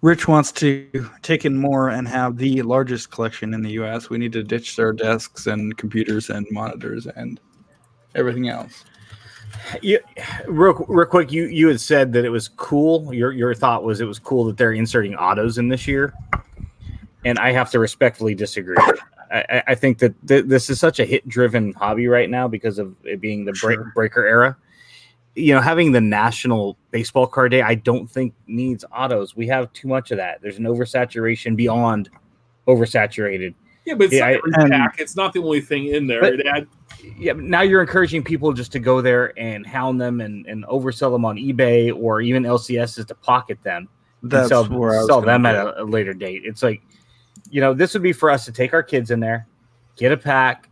Rich wants to take in more and have the largest collection in the U.S., we need to ditch their desks and computers and monitors and everything else. You, real, real quick, you you had said that it was cool. Your your thought was it was cool that they're inserting autos in this year, and I have to respectfully disagree. I, I think that th- this is such a hit driven hobby right now because of it being the break, Sure. breaker era. You know, having the national baseball card day, I don't think needs autos. We have too much of that. There's an oversaturation beyond oversaturated. Yeah, but it's, Yeah, not I- every pack. it's not the only thing in there. But- it had, yeah, now you're encouraging people just to go there and hound them and, and oversell them on eBay or even LCSs to pocket them and That's sell, where I was sell gonna them at a, a later date. It's like, you know, this would be for us to take our kids in there, get a pack,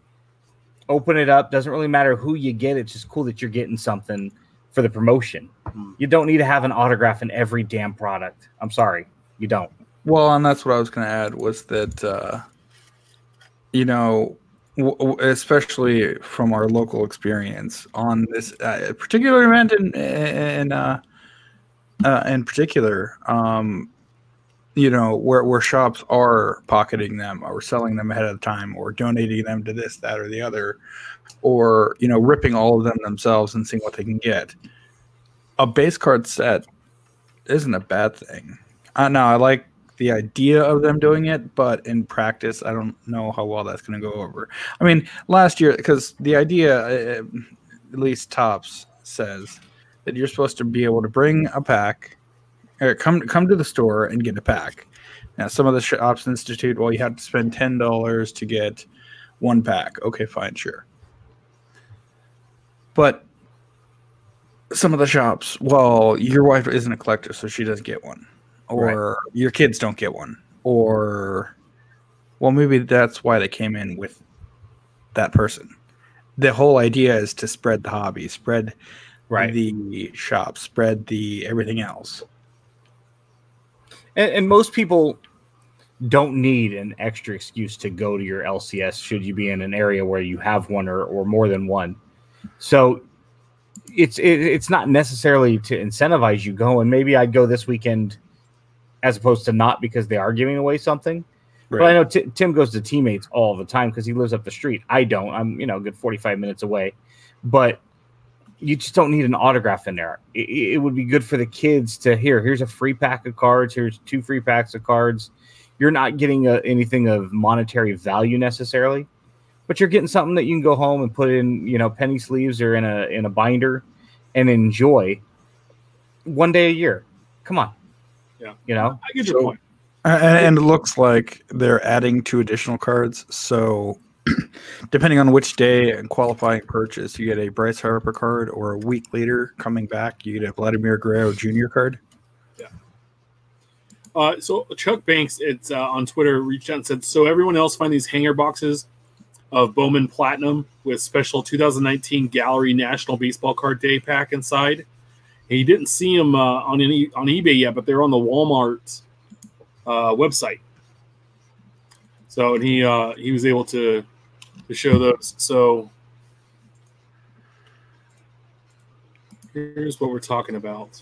open it up. Doesn't really matter who you get. It's just cool that you're getting something for the promotion. Hmm. You don't need to have an autograph in every damn product. I'm sorry, you don't. Well, and that's what I was going to add was that, uh, you know, w- especially from our local experience on this uh, particular event in in uh, uh, in particular, um, you know, where where shops are pocketing them or selling them ahead of time or donating them to this, that, or the other, or you know, ripping all of them themselves and seeing what they can get. A base card set isn't a bad thing. Uh, no, I like the idea of them doing it, but in practice, I don't know how well that's going to go over. I mean, last year, because the idea, uh, at least Topps says that you're supposed to be able to bring a pack, or come come to the store and get a pack. Now, some of the shops institute, well, you have to spend ten dollars to get one pack. Okay, fine, sure. But some of the shops, well, your wife isn't a collector, so she doesn't get one or your kids don't get one or well maybe that's why they came in with that person the whole idea is to spread the hobby spread the shop spread the everything else And, and most people don't need an extra excuse to go to your LCS should you be in an area where you have one or, or more than one. So it's it, it's not necessarily to incentivize you going. Maybe I'd go this weekend as opposed to not because they are giving away something. But I know Ti- Tim goes to teammates all the time because he lives up the street. I don't. I'm you know a good 45 minutes away, but you just don't need an autograph in there. It, it would be good for the kids to here. Here's a free pack of cards. Here's two free packs of cards. You're not getting a, anything of monetary value necessarily, but you're getting something that you can go home and put in, you know, penny sleeves or in a in a binder, and enjoy one day a year. Come on, Yeah. you know. I get your So- point. and, and it looks like they're adding two additional cards so *clears throat* depending on which day and qualifying purchase you get a bryce harper card or a week later coming back you get a vladimir guerrero jr card Uh, so Chuck Banks, it's uh, on Twitter, reached out and said, "So everyone else find these hanger boxes of Bowman Platinum with special 2019 Gallery National Baseball Card Day pack inside." And he didn't see them uh, on any on eBay yet, but they're on the Walmart uh, website. So and he uh, he was able to to show those. So here's what we're talking about.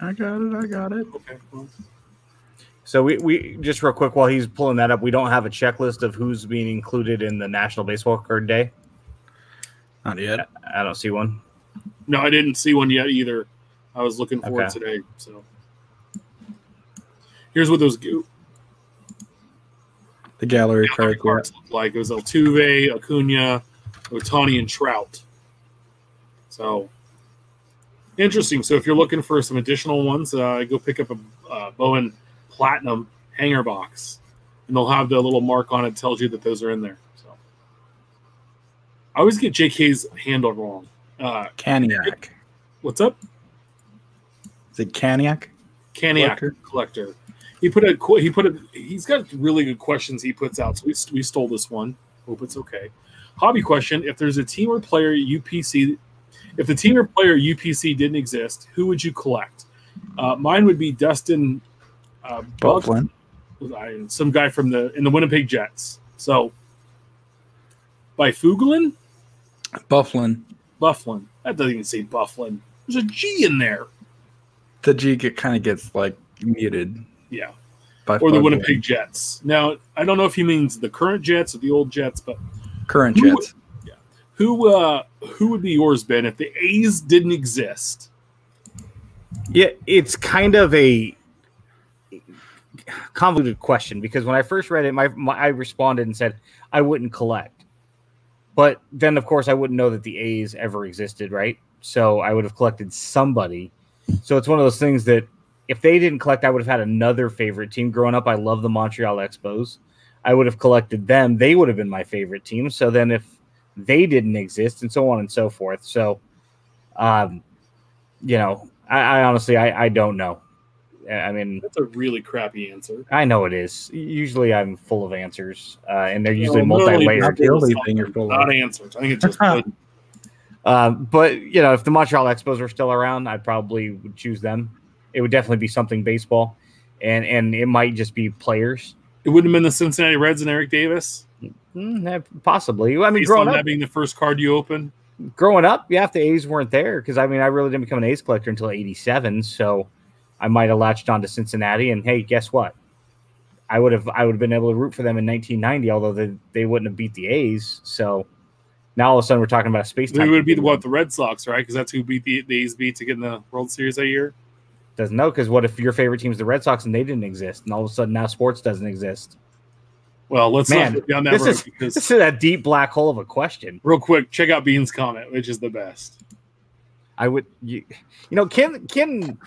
I got it. I got it. Okay. Well, So we, we just real quick while he's pulling that up, we don't have a checklist of who's being included in the National Baseball Card Day. Not yet. I don't see one. No, I didn't see one yet either. I was looking for it today. So here's what those go- The gallery gallery card. cards look like. It was Altuve, Acuna, Ohtani, and Trout. So interesting. So if you're looking for some additional ones, uh, go pick up a uh, Bowman Platinum hanger box, and they'll have the little mark on it that tells you that those are in there. So I always get JK's handle wrong. Uh, Caniac. what's up? Is it Caniac? Caniac Collector? collector. He put a he put a he's got really good questions he puts out. So we, we stole this one. Hope it's okay. Hobby question: If there's a team or player UPC, if the team or player UPC didn't exist, who would you collect? Uh, mine would be Dustin uh, Buck, Bufflin. Some guy from the in the Winnipeg Jets. So by Fuglin, Bufflin. Bufflin. That doesn't even say Bufflin. There's a G in there. The G get, kind of gets like muted Yeah. by or the Bufflin. Winnipeg Jets. Now, I don't know if he means the current Jets or the old Jets, but current Who- Jets. Yeah. Who uh who would be yours, Ben, if the A's didn't exist? Yeah, it's kind of a convoluted question because when I first read it, my, my I responded and said I wouldn't collect, but then of course I wouldn't know that the A's ever existed, right? So I would have collected somebody. So it's one of those things that if they didn't collect, I would have had another favorite team growing up. I love the Montreal Expos. I would have collected them. They would have been my favorite team. So then if they didn't exist, and so on and so forth. So, um, you know, I, I honestly I, I don't know. I mean, That's a really crappy answer. I know it is. Usually, I'm full of answers, uh, and they're usually No, multi-layered. Not the only thing you're full of. Not answers. I think it's just *laughs* good. Um, but you know, if the Montreal Expos were still around, I probably would choose them. It would definitely be something baseball, and and it might just be players. it wouldn't have been the Cincinnati Reds and Eric Davis. Mm, eh, possibly. I mean, Based growing on up, that being the first card you open. growing up, yeah, if the A's weren't there, because I mean, I really didn't become an A's collector until '87, so I might have latched on to Cincinnati. And hey, guess what? I would have I would have been able to root for them in 1990, although they, they wouldn't have beat the A's. So now all of a sudden we're talking about a space We would beat the, what the Red Sox, right? Because that's who beat the, the A's beat to get in the World Series that year. Doesn't know because what if your favorite team's the Red Sox and they didn't exist, and all of a sudden now sports doesn't exist? Well, let's Man, not down that this road is- because This is a deep black hole of a question. real quick, check out Bean's comment, which is the best. I would, you, you know, Ken, Ken,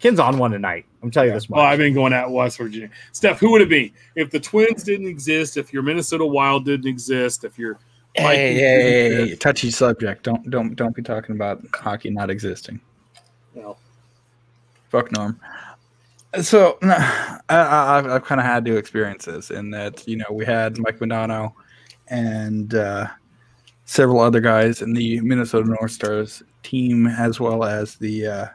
Ken's on one tonight. I'm telling you this much. Well, I've been going at West Virginia. Steph, who would it be if the Twins didn't exist? If your Minnesota Wild didn't exist? If your Hey, Vikings hey, didn't hey, hey, touchy subject. Don't don't don't be talking about hockey not existing. Well, Fuck Norm. So I, I, I've- I've kind of had to experience this in that you know we had Mike Modano and uh, several other guys in the Minnesota North Stars team, as well as the uh,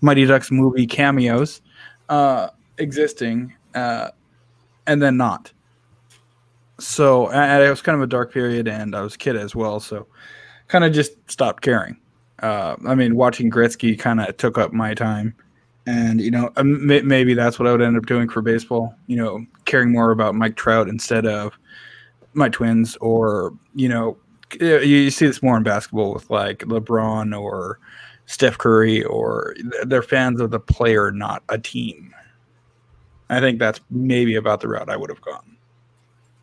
Mighty Ducks movie cameos uh, existing, uh, and then not. So and it was kind of a dark period, and I was a kid as well, so kind of just stopped caring. Uh, I mean, watching Gretzky kind of took up my time, and you know, um, maybe that's what I would end up doing for baseball. You know, caring more about Mike Trout instead of my Twins, or you know, you you see this more in basketball with like LeBron or Steph Curry, or they're fans of the player, not a team. I think that's maybe about the route I would have gone.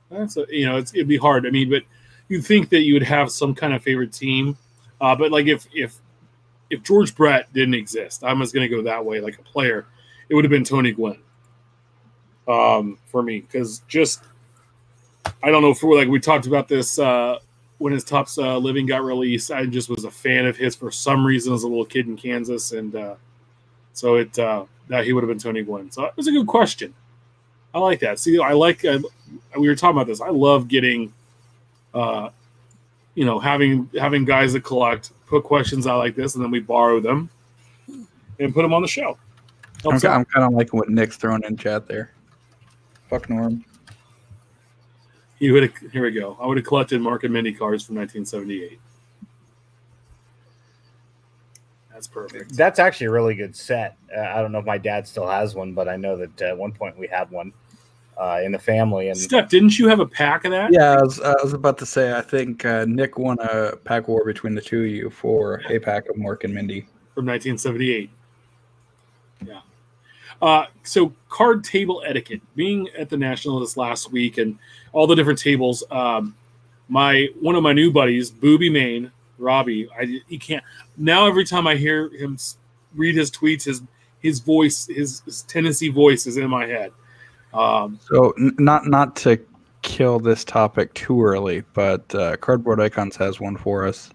that's a, you know, it'd be hard. I mean, but you'd think that you would have some kind of favorite team. Uh, but like if if if George Brett didn't exist, I'm just going to go that way. Like a player, it would have been Tony Gwynn um, for me because just I don't know for like we talked about this uh, when his Topps uh, Living got released. I just was a fan of his for some reason as a little kid in Kansas, and uh, so it uh, that he would have been Tony Gwynn. So it was a good question. I like that. See, I like uh, we were talking about this. I love getting, uh, you know, having having guys that collect put questions out like this, and then we borrow them and put them on the show. I'm, I'm kind of liking what Nick's throwing in chat there. Fuck Norm. He would have. Here we go. I would have collected Mork and Mindy cards from 1978. That's perfect. That's actually a really good set. Uh, I don't know if my dad still has one, but I know that at one point we had one uh, in the family. And Steph, didn't you have a pack of that? Yeah, I was, I was about to say. I think uh, Nick won a pack war between the two of you for a pack of Mork and Mindy. from 1978. Yeah. Uh, so card table etiquette. Being at the national this last week and all the different tables, um, my one of my new buddies, Booby Maine, Robbie. I he can't now. Every time I hear him read his tweets, his his voice, his, his Tennessee voice is in my head. Um, So, n- not not to kill this topic too early, but uh, Cardboard Icons has one for us.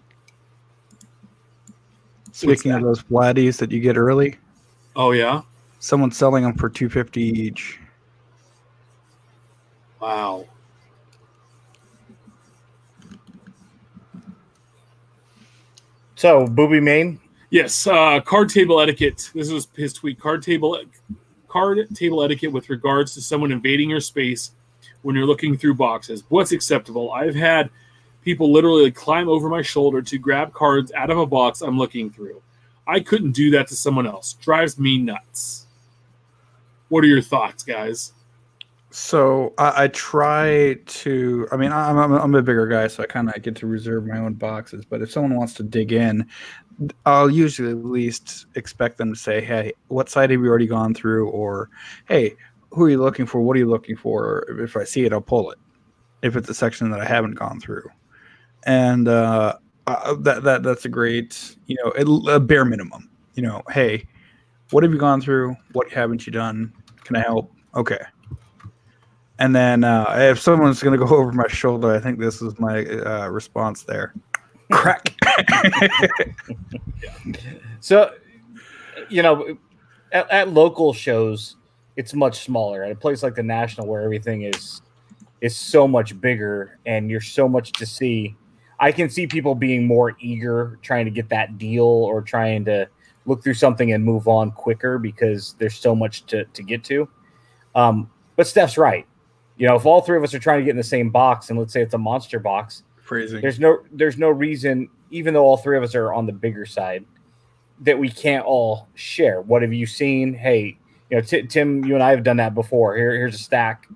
Speaking of those Vladdies that you get early, oh yeah, someone's selling them for two fifty each. wow. So, Booby Main, Yes, uh, card table etiquette. This is his tweet. Card table, card table etiquette with regards to someone invading your space when you're looking through boxes. What's acceptable? I've had people literally climb over my shoulder to grab cards out of a box I'm looking through. I couldn't do that to someone else. Drives me nuts. What are your thoughts, guys? So I, I try to. I mean, I'm, I'm I'm a bigger guy, so I kind of get to reserve my own boxes. But if someone wants to dig in, I'll usually at least expect them to say, "Hey, what side have you already gone through?" Or, "Hey, who are you looking for? What are you looking for?" If I see it, I'll pull it. If it's a section that I haven't gone through, and uh, uh, that that that's a great, you know, it, a bare minimum. You know, hey, what have you gone through? What haven't you done? Can I help? Okay. And then uh, if someone's going to go *laughs* over my shoulder, I think this is my uh, response there. Crack. *laughs* So, you know, at, at local shows, it's much smaller. At a place like the National, where everything is is so much bigger and you're so much to see, I can see people being more eager, trying to get that deal or trying to look through something and move on quicker because there's so much to to get to. Um, but Steph's right. You know, if all three of us are trying to get in the same box, and let's say it's a monster box, Phrasing. there's no there's no reason even though all three of us are on the bigger side that we can't all share what have you seen hey you know Ti- tim you and i have done that before Here, here's a stack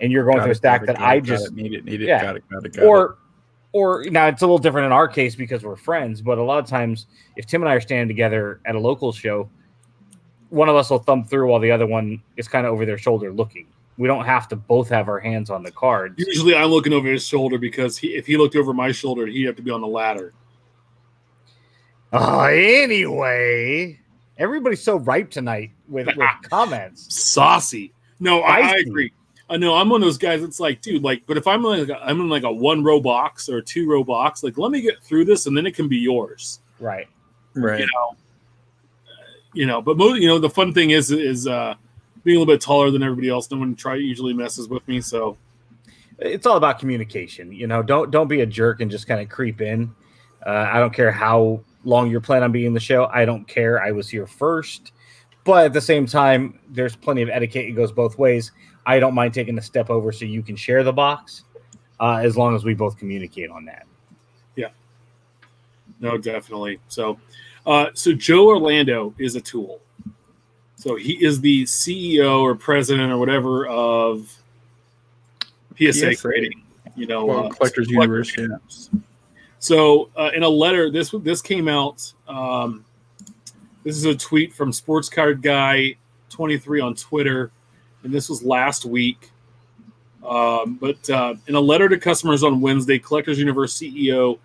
and you're going Got through a stack it, that got i just it, need it, need it. yeah. Got it, got it, got or or now it's a little different in our case because we're friends but a lot of times if tim and i are standing together at a local show one of us will thumb through while the other one is kind of over their shoulder looking we don't have to both have our hands on the cards Usually, I'm looking over his shoulder because he, if he looked over my shoulder, he'd have to be on the ladder. Uh, anyway, everybody's so ripe tonight with, with *laughs* comments. saucy. No, I, I agree. I know I'm one of those guys that's like, dude, like, but if I'm like, a, I'm in like a one row box or a two row box, like, let me get through this and then it can be yours. Right. right. You know, you know. But most, you know, the fun thing is, is uh, being a little bit taller than everybody else. No one try usually messes with me, so It's all about communication. You know, don't don't be a jerk and just kind of creep in. Uh, I don't care how long you're planning on being in the show. I don't care. I was here first. But at the same time, there's plenty of etiquette. It goes both ways. I don't mind taking a step over so you can share the box, uh, as long as we both communicate on that. Yeah. No, definitely. So, uh, so Joe Orlando is a tool. So he is the CEO or president or whatever of PSA, PSA. Grading. You know, Well, uh, Collectors Universe, yeah. So, uh, in a letter, this this came out. Um, this is a tweet from Sports Card Guy twenty three on Twitter, and this was last week. Um, but uh, in a letter to customers on Wednesday, Collectors Universe CEO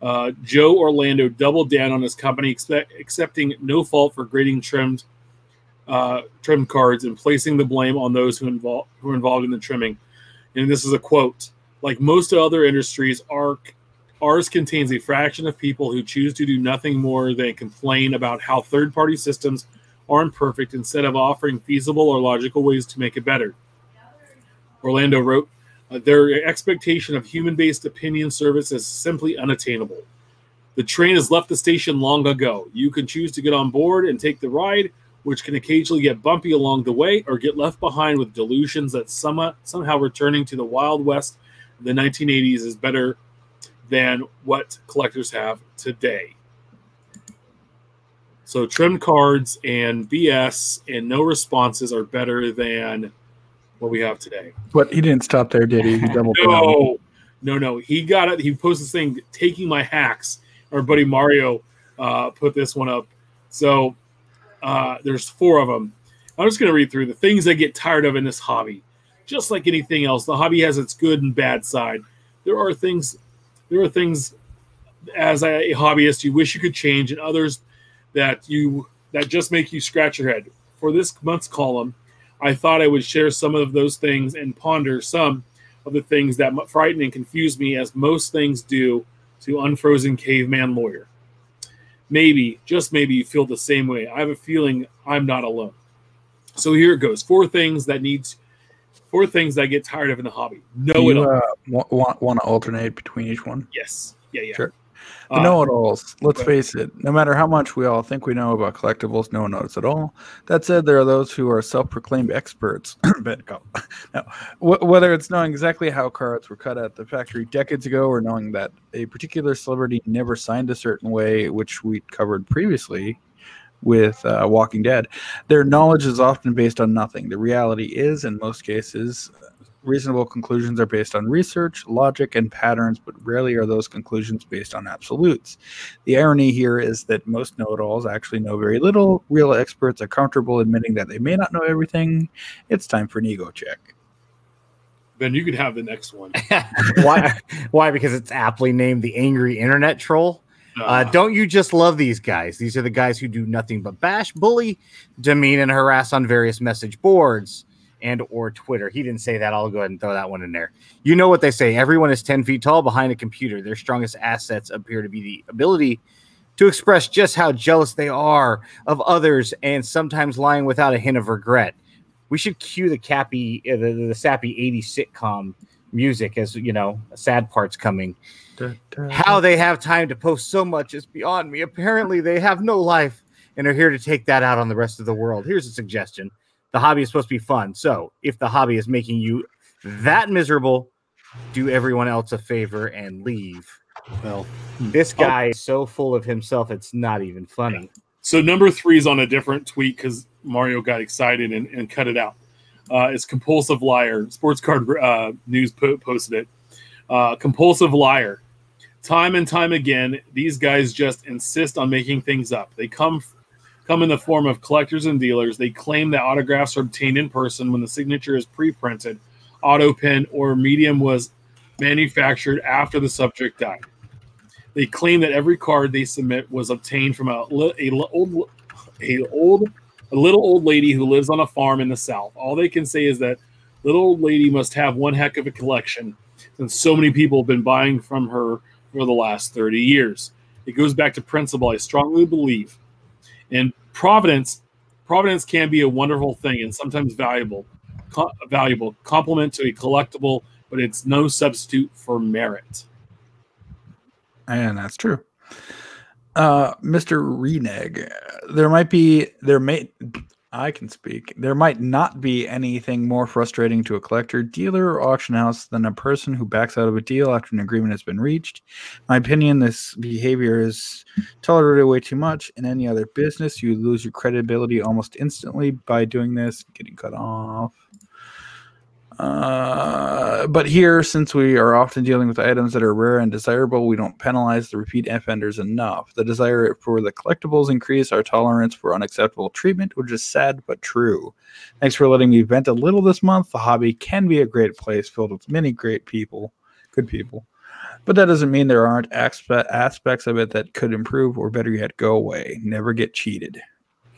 uh, Joe Orlando doubled down on his company, expect, accepting no fault for grading trimmed uh, trimmed cards and placing the blame on those who involved who are involved in the trimming. And this is a quote: "Like most other industries, our Ours contains a fraction of people who choose to do nothing more than complain about how third party systems aren't perfect instead of offering feasible or logical ways to make it better. Orlando wrote, "Uh, Their expectation of human based opinion service is simply unattainable. The train has left the station long ago. You can choose to get on board and take the ride, which can occasionally get bumpy along the way or get left behind with delusions that some, somehow returning to the Wild West in the 1980s is better than what collectors have today. So trimmed cards and BS and no responses are better than what we have today. But he didn't stop there, did he? He *laughs* doubled down. No, no, no. He got it. He posted this thing taking my hacks. Our buddy Mario uh, put this one up. So uh, there's four of them. I'm just going to read through the things I get tired of in this hobby. Just like anything else, the hobby has its good and bad side. There are things, there are things as a hobbyist you wish you could change, and others that you that just make you scratch your head. For this month's column, I thought I would share some of those things and ponder some of the things that frighten and confuse me, as most things do to unfrozen caveman lawyer. Maybe, just maybe, you feel the same way. I have a feeling I'm not alone. So here it goes: four things that needs, four things that I get tired of in the hobby. No, you uh, want, want to alternate between each one? yes, yeah, yeah. Sure. The Uh, know-it-alls. Let's go face it. No matter how much we all think we know about collectibles, no one knows at all. That said, there are those who are self-proclaimed experts. *clears throat* *laughs* No. Whether it's knowing exactly how cards were cut at the factory decades ago, or knowing that a particular celebrity never signed a certain way, which we covered previously with uh, Walking Dead, their knowledge is often based on nothing. The reality is, in most cases, reasonable conclusions are based on research, logic, and patterns, but rarely are those conclusions based on absolutes. The irony here is that most know it alls actually know very little. Real experts are comfortable admitting that they may not know everything. It's time for an ego check. Ben, you could have the next one. *laughs* Why? Why? Because it's aptly named the Angry Internet Troll. Uh, Uh, don't you just love these guys? These are the guys who do nothing but bash, bully, demean, and harass on various message boards and or Twitter. He didn't say that. I'll go ahead and throw that one in there. You know what they say? Everyone is 10 feet tall behind a computer. Their strongest assets appear to be the ability to express just how jealous they are of others and sometimes lying without a hint of regret. We should cue the cappy, uh, the, the sappy 80s sitcom music as you know, sad parts coming. How they have time to post so much is beyond me. Apparently, they have no life and are here to take that out on the rest of the world. Here's a suggestion the hobby is supposed to be fun. So, if the hobby is making you that miserable, do everyone else a favor and leave. Well, this guy is so full of himself, it's not even funny. So number three is on a different tweet because Mario got excited and, and cut it out. Uh, it's compulsive liar. Sports card uh, news po- posted it. Uh, compulsive liar. Time and time again, these guys just insist on making things up. They come come in the form of collectors and dealers. They claim that autographs are obtained in person when the signature is pre-printed, auto pen, or medium was manufactured after the subject died. They claim that every card they submit was obtained from a, a old a old a little old lady who lives on a farm in the south. All they can say is that little old lady must have one heck of a collection since so many people have been buying from her for the last 30 years. It goes back to principle I strongly believe. And providence providence can be a wonderful thing and sometimes valuable co- valuable complement to a collectible, but it's no substitute for merit. And that's true. Uh, Mr. Reneg, there might be, there may, I can speak. There might not be anything more frustrating to a collector, dealer, or auction house than a person who backs out of a deal after an agreement has been reached. My opinion, this behavior is tolerated way too much. In any other business, you lose your credibility almost instantly by doing this, getting cut off. Uh, but here, since we are often dealing with items that are rare and desirable, we don't penalize the repeat offenders enough. The desire for the collectibles increase our tolerance for unacceptable treatment, which is sad but true. Thanks for letting me vent a little this month. The hobby can be a great place filled with many great people, good people. But that doesn't mean there aren't aspe- aspects of it that could improve, or better yet, go away. Never get cheated.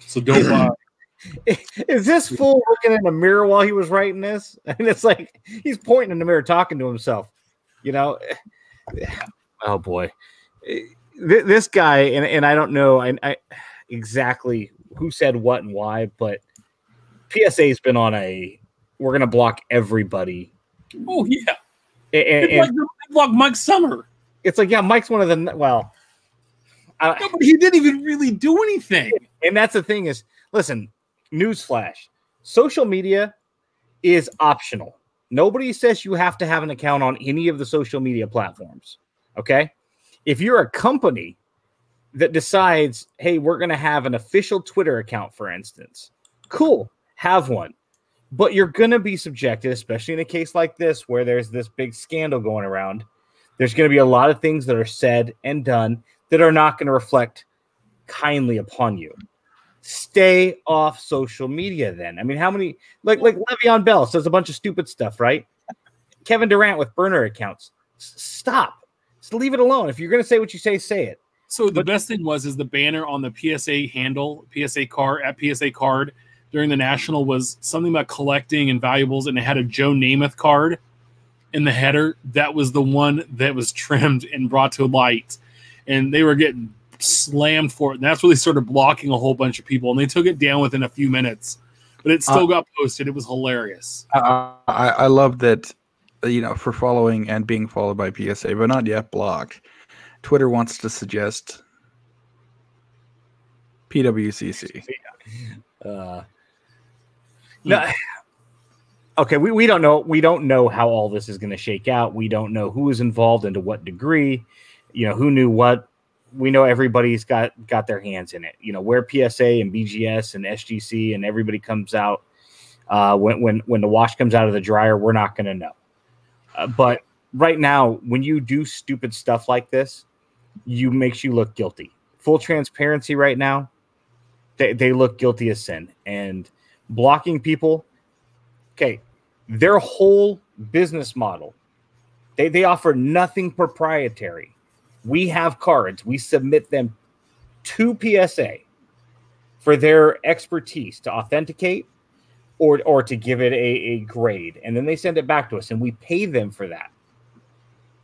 So don't buy. *laughs* Is this fool looking in the mirror while he was writing this? *laughs* And it's like he's pointing in the mirror, talking to himself. You know, *sighs* oh boy, eh, this guy, and, and I don't know I, I exactly who said what and why, but PSA's been on a we're gonna block everybody, Oh yeah, and, and- like, it's like Mike Summer. it's like yeah, Mike's one of the well, I, No, but he didn't even really do anything. and that's the thing is listen newsflash social media is optional Nobody says you have to have an account on any of the social media platforms. Okay. If you're a company that decides, hey, we're going to have an official Twitter account, for instance, cool, have one. But you're going to be subjected, especially in a case like this where there's this big scandal going around. There's going to be a lot of things that are said and done that are not going to reflect kindly upon you. Stay off social media then. I mean, how many like like Le'Veon Bell says a bunch of stupid stuff, right? Kevin Durant with burner accounts. S- stop. Just leave it alone. If you're going to say what you say, say it. So the best thing was is the banner on the PSA handle, PSA card at PSA card during the national was something about collecting and valuables, and it had a Joe Namath card in the header. That was the one that was *laughs* trimmed and brought to light, and they were getting slammed for it. And that's really started blocking a whole bunch of people, and they took it down within a few minutes. But it still uh, got posted. It was hilarious. Uh, I, I love that, you know, for following and being followed by PSA, but not yet blocked. Twitter wants to suggest PWCC. *laughs* Uh, no, *sighs* okay, we, we don't know. We don't know how all this is going to shake out. We don't know who is involved and to what degree. You know, who knew what. We know everybody's got got their hands in it. You know, where PSA and BGS and SGC and everybody comes out uh, when when when the wash comes out of the dryer, we're not going to know. Uh, but right now, when you do stupid stuff like this, you makes you look guilty. Full transparency right now, they, they look guilty as sin. And blocking people, okay, their whole business model, they, they offer nothing proprietary. We have cards, we submit them to PSA for their expertise to authenticate or, or to give it a, a grade. And then they send it back to us and we pay them for that.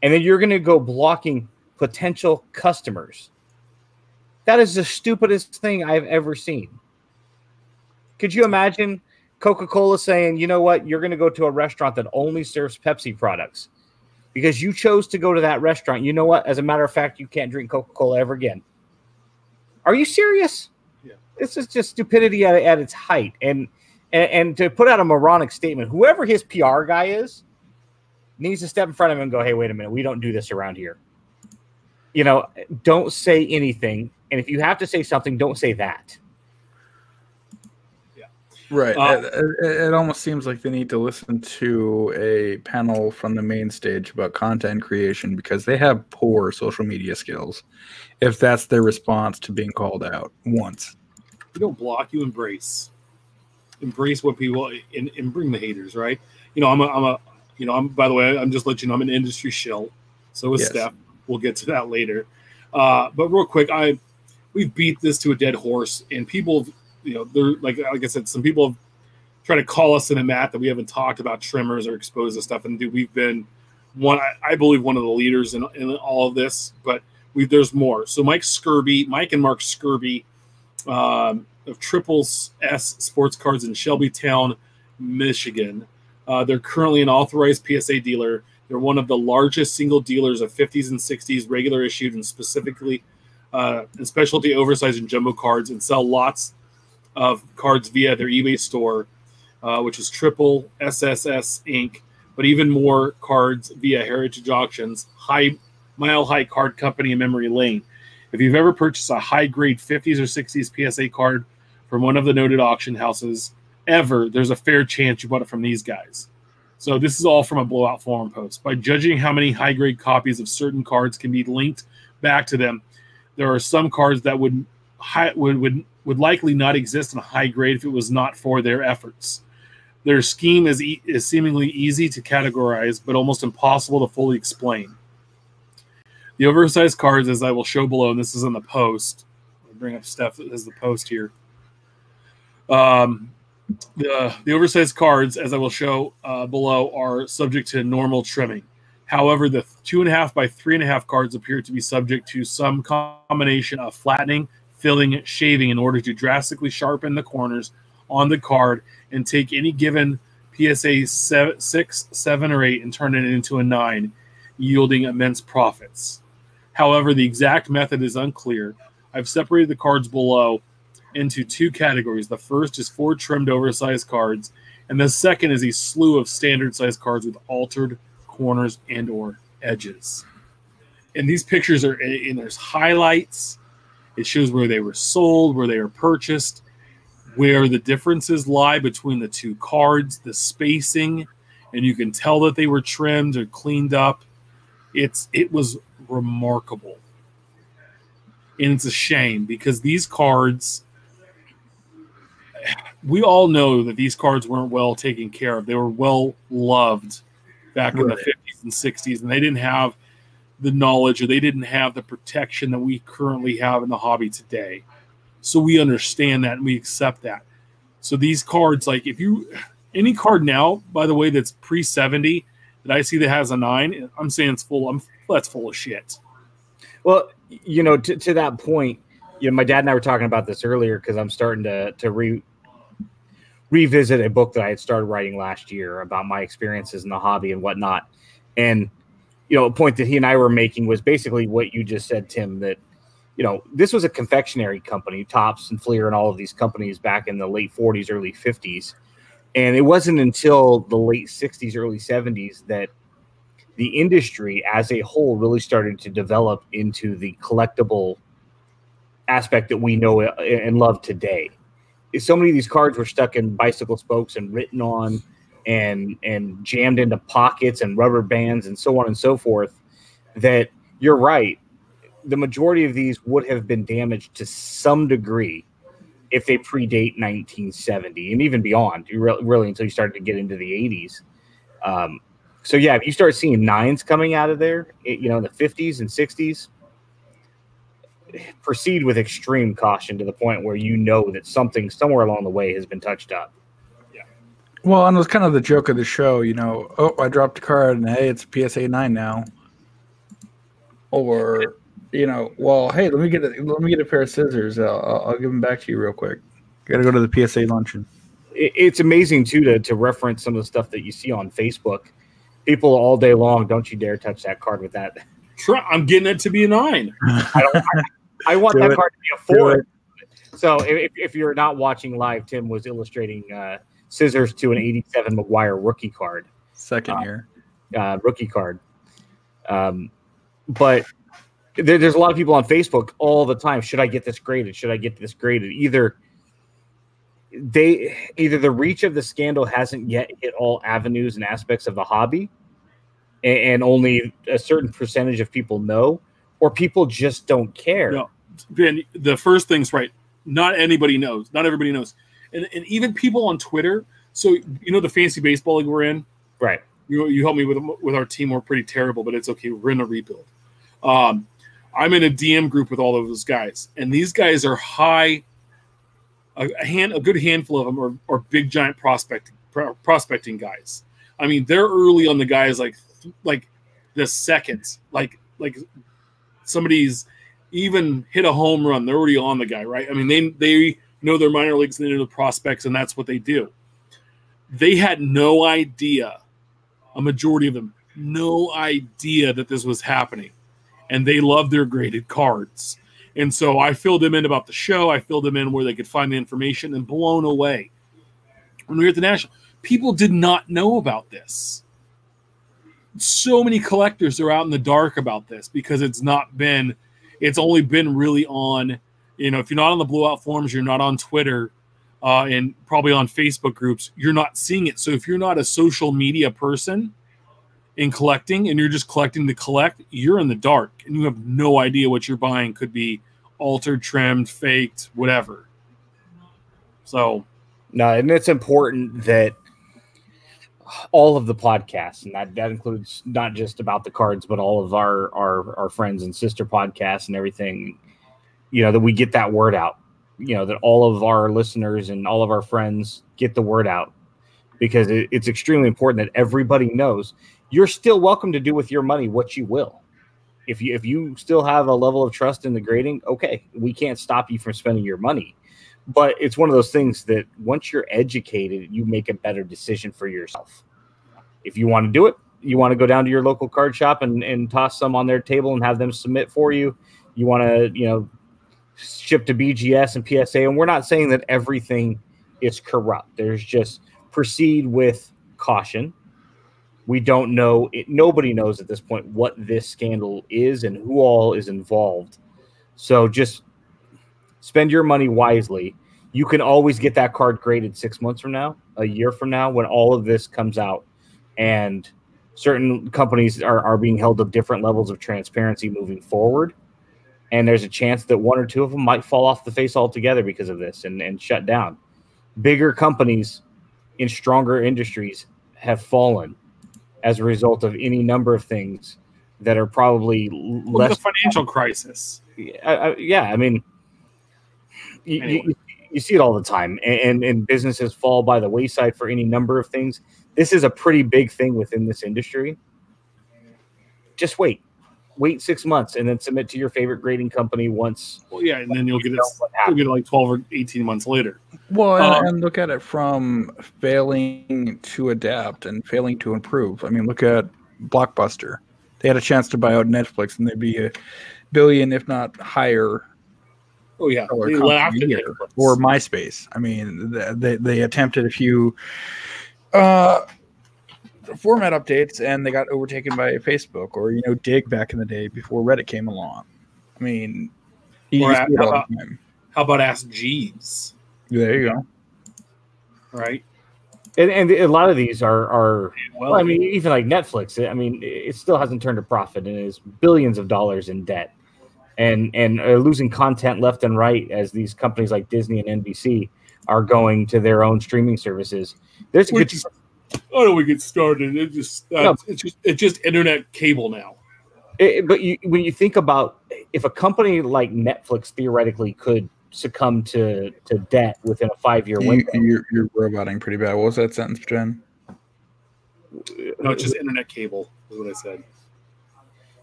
And then you're going to go blocking potential customers. That is the stupidest thing I've ever seen. Could you imagine Coca Cola saying, you know what, you're going to go to a restaurant that only serves Pepsi products because you chose to go to that restaurant? You know what? As a matter of fact, you can't drink Coca Cola ever again. Are you serious? Yeah. This is just stupidity at, at its height. And, and, and to put out a moronic statement, whoever his PR guy is needs to step in front of him and go, hey, wait a minute, we don't do this around here you know, don't say anything. And if you have to say something, don't say that. Right. Uh, it, it, it, almost seems like they need to listen to a panel from the main stage about content creation because they have poor social media skills. If that's their response to being called out once, you don't block, you embrace. Embrace what people and, and bring the haters, right? You know, I'm a, I'm a, you know, I'm by the way, I'm just letting you know I'm an industry shill. So is yes. Steph. We'll get to that later. Uh, but real quick, I we've beat this to a dead horse, and people, you know, they're like like I said, some people have tried to call us in a mat that we haven't talked about trimmers or exposed to stuff, and dude, we've been one, I, I believe, one of the leaders in, in all of this, but we there's more. So Mike Skerbe, Mike and Mark Skerbe um, of Triples S Sports Cards in Shelbytown, Michigan. Uh, they're currently an authorized PSA dealer. They're one of the largest single dealers of 50s and 60s regular issued and specifically uh, and specialty oversized and jumbo cards and sell lots of cards via their eBay store, uh, which is Triple SSS Inc., but even more cards via Heritage Auctions, High Mile High Card Company in Memory Lane. If you've ever purchased a high grade 50s or 60s PSA card from one of the noted auction houses ever, there's a fair chance you bought it from these guys. So this is all from a blowout forum post. By judging how many high grade copies of certain cards can be linked back to them, there are some cards that would would, would would likely not exist in high grade if it was not for their efforts. Their scheme is e- is seemingly easy to categorize, but almost impossible to fully explain. The oversized cards, as I will show below, and this is in the post. I'll bring up Steph as the post here. Um, the, the oversized cards, as I will show uh, below, are subject to normal trimming. However, the two and a half by three and a half cards appear to be subject to some combination of flattening, filling, shaving in order to drastically sharpen the corners on the card and take any given PSA seven, or eight and turn it into a nine, yielding immense profits. However, the exact method is unclear. I've separated the cards below into two categories. The first is four trimmed oversized cards, and the second is a slew of standard size cards with altered corners and or edges. And these pictures are and there's highlights. It shows where they were sold, where they were purchased, where the differences lie between the two cards, the spacing, and you can tell that they were trimmed or cleaned up. It's it was remarkable. And it's a shame because these cards we all know that these cards weren't well taken care of. They were well loved back right. in the 50s and 60s, and they didn't have the knowledge or they didn't have the protection that we currently have in the hobby today. So we understand that and we accept that. So these cards, like if you any card now, by the way, that's pre 70 that I see that has a nine, I'm saying it's full. I'm that's full of shit. Well, you know, to, to that point, you know, my dad and I were talking about this earlier because I'm starting to to re revisit a book that I had started writing last year about my experiences in the hobby and whatnot. And you know, a point that he and I were making was basically what you just said, Tim. That you know, this was a confectionery company, Topps and Fleer, and all of these companies back in the late 40s, early 50s and it wasn't until the late 60s, early 70s that the industry as a whole really started to develop into the collectible aspect that we know and love today. So many of these cards were stuck in bicycle spokes and written on and and jammed into pockets and rubber bands and so on and so forth that you're right the majority of these would have been damaged to some degree if they predate 1970 and even beyond, really until you started to get into the 80s. Um, so yeah, if you start seeing nines coming out of there, you know, in the 50s and 60s, proceed with extreme caution to the point where you know that something somewhere along the way has been touched up. Yeah. Well, and it was kind of the joke of the show, you know. Oh, I dropped a card, and hey, it's a PSA nine now. Or you know, well, hey, let me get a, let me get a pair of scissors. I'll, I'll give them back to you real quick. Got to go to the PSA luncheon. It's amazing too to to reference some of the stuff that you see on Facebook. People all day long, don't you dare touch that card with that. I'm getting it to be a nine. *laughs* I don't. I, I want that it. card to be a four. So if, if you're not watching live, Tim was illustrating uh, scissors to an 87 McGwire rookie card. Second uh, year. Uh, rookie card. Um, but there, there's a lot of people on Facebook all the time. Should I get this graded? Should I get this graded? Either they either the reach of the scandal hasn't yet hit all avenues and aspects of the hobby, and, and only a certain percentage of people know, or people just don't care. No, Ben, the first thing's right. Not anybody knows. Not everybody knows, and and even people on Twitter. So you know the fancy baseball league we're in, right? You you help me with with our team. We're pretty terrible, but it's okay. We're in a rebuild. Um, I'm in a DM group with all of those guys, and these guys are high. A, a hand, a good handful of them are, are big giant prospecting pro, prospecting guys. I mean, they're early on the guys like like the seconds, like like somebody's even hit a home run, they're already on the guy, right? I mean, they they know their minor leagues and they know the prospects, and that's what they do. They had no idea, a majority of them, no idea that this was happening and they love their graded cards. And so I filled them in about the show. I filled them in where they could find the information and blown away. When we were at the National, people did not know about this. So many collectors are out in the dark about this because it's not been, it's only been really on, you know, if you're not on the blowout forums, you're not on Twitter, uh, and probably on Facebook groups, you're not seeing it. So if you're not a social media person, in collecting and you're just collecting to collect, you're in the dark and you have no idea what you're buying could be altered, trimmed, faked, whatever. So, no, and it's important that all of the podcasts, and that, that includes not just about the cards, but all of our, our our friends and sister podcasts and everything, you know, that we get that word out. You know, that all of our listeners and all of our friends get the word out because it, it's extremely important that everybody knows you're still welcome to do with your money what you will. If you if you still have a level of trust in the grading, okay, we can't stop you from spending your money. But it's one of those things that once you're educated, you make a better decision for yourself. If you want to do it, you want to go down to your local card shop and, and toss some on their table and have them submit for you. You want to, you know, ship to BGS and PSA. And we're not saying that everything is corrupt. There's just proceed with caution. We don't know it, nobody knows at this point what this scandal is and who all is involved. So just spend your money wisely. You can always get that card graded six months from now, a year from now, when all of this comes out, and certain companies are, are being held to different levels of transparency moving forward. And there's a chance that one or two of them might fall off the face altogether because of this and, and shut down. Bigger companies in stronger industries have fallen as a result of any number of things that are probably Well, less the financial crisis. I, I, yeah, I mean, you, Anyway. you, you see it all the time, and, and businesses fall by the wayside for any number of things. This is a pretty big thing within this industry. Just wait, wait six months, and then submit to your favorite grading company once. Well, yeah, and then you'll get it. You'll get it like twelve or eighteen months later. Well, and, Um, and look at it from failing to adapt and failing to improve. I mean, look at Blockbuster. They had a chance to buy out Netflix, and they'd be a billion, if not higher, Oh yeah, they laughed at. Netflix. or MySpace. I mean, they they attempted a few uh, format updates, and they got overtaken by Facebook, or you know, Digg back in the day before Reddit came along. I mean, Or see how about- the. How about Ask Jeeves? There you go. Right. And, and a lot of these are are Well, Well, I mean, even like Netflix, I mean, it still hasn't turned a profit and is billions of dollars in debt, and and are losing content left and right as these companies like Disney and NBC are going to their own streaming services. There's a Which is- how do we get started? It just uh, No. it's just it's just internet cable now. It, but you, when you think about if a company like Netflix theoretically could succumb to, to debt within a five year window, you're, you're roboting pretty bad. What was that sentence, Jen? No, it's just internet cable. Is what I said.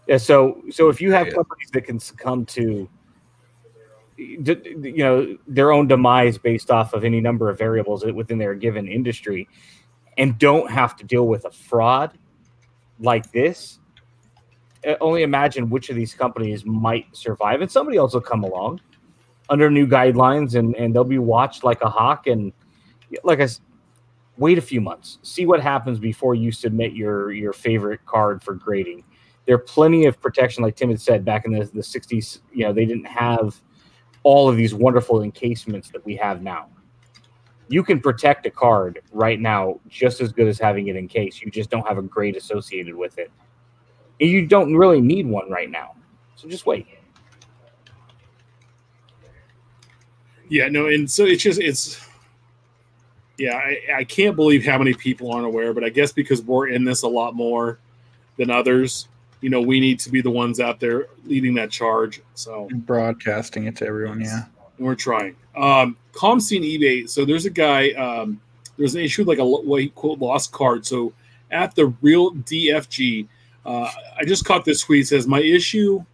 Yeah, so so if you have Yeah. companies that can succumb to d- d- you know their own demise based off of any number of variables within their given industry and don't have to deal with a fraud like this uh, only imagine which of these companies might survive and somebody else will come along under new guidelines and and they'll be watched like a hawk and like I s- wait a few months see what happens before you submit your your favorite card for grading. There are plenty of protection like tim had said back in the, the 60s you know they didn't have all of these wonderful encasements that we have now you can protect a card right now just as good as having it in case you just don't have a grade associated with it and you don't really need one right now so just wait Yeah, no, and so it's just it's yeah, I, I can't believe how many people aren't aware, but I guess because we're in this a lot more than others, you know, we need to be the ones out there leading that charge. So Broadcasting it to everyone. Yeah. we're trying. Um, ComScene eBay. So there's a guy. Um, there's an issue like a what he quote lost card. So at the real DFG, uh, I just caught this tweet. It says my issue,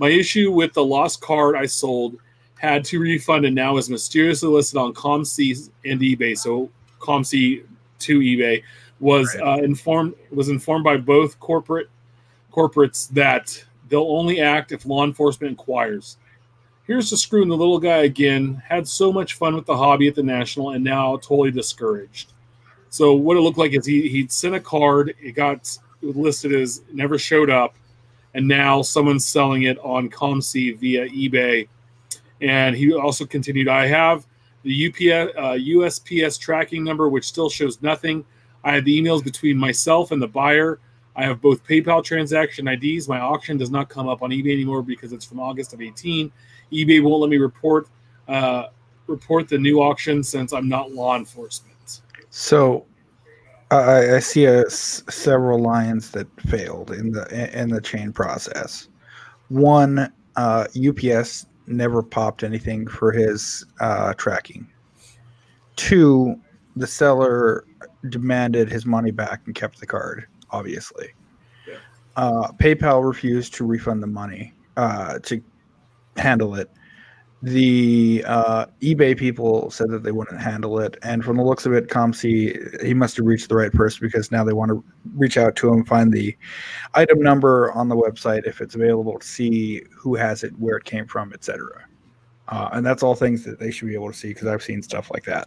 my issue with the lost card I sold had to refund and now is mysteriously listed on ComC and eBay. So ComC to eBay was uh, informed was informed by both corporate corporates that they'll only act if law enforcement inquires. Here's the screw in the little guy again. Had so much fun with the hobby at the national, and now totally discouraged. So what it looked like is he he'd sent a card. It got listed as never showed up, and now someone's selling it on ComC via eBay. And he also continued, I have the UPS, uh, USPS tracking number, which still shows nothing. I have the emails between myself and the buyer. I have both PayPal transaction IDs. My auction does not come up on eBay anymore because it's from August of 18. eBay won't let me report uh, report the new auction since I'm not law enforcement. So I, I see a, s- several lines that failed in the in the chain process. One, uh, UPS never popped anything for his uh, tracking. Two, the seller demanded his money back and kept the card. Obviously, Yeah. uh, PayPal refused to refund the money uh, to handle it the uh, eBay people said that they wouldn't handle it, and from the looks of it, ComC he must have reached the right person because now they want to reach out to him, find the item number on the website if it's available, to see who has it, where it came from, etc. Uh, and that's all things that they should be able to see because I've seen stuff like that.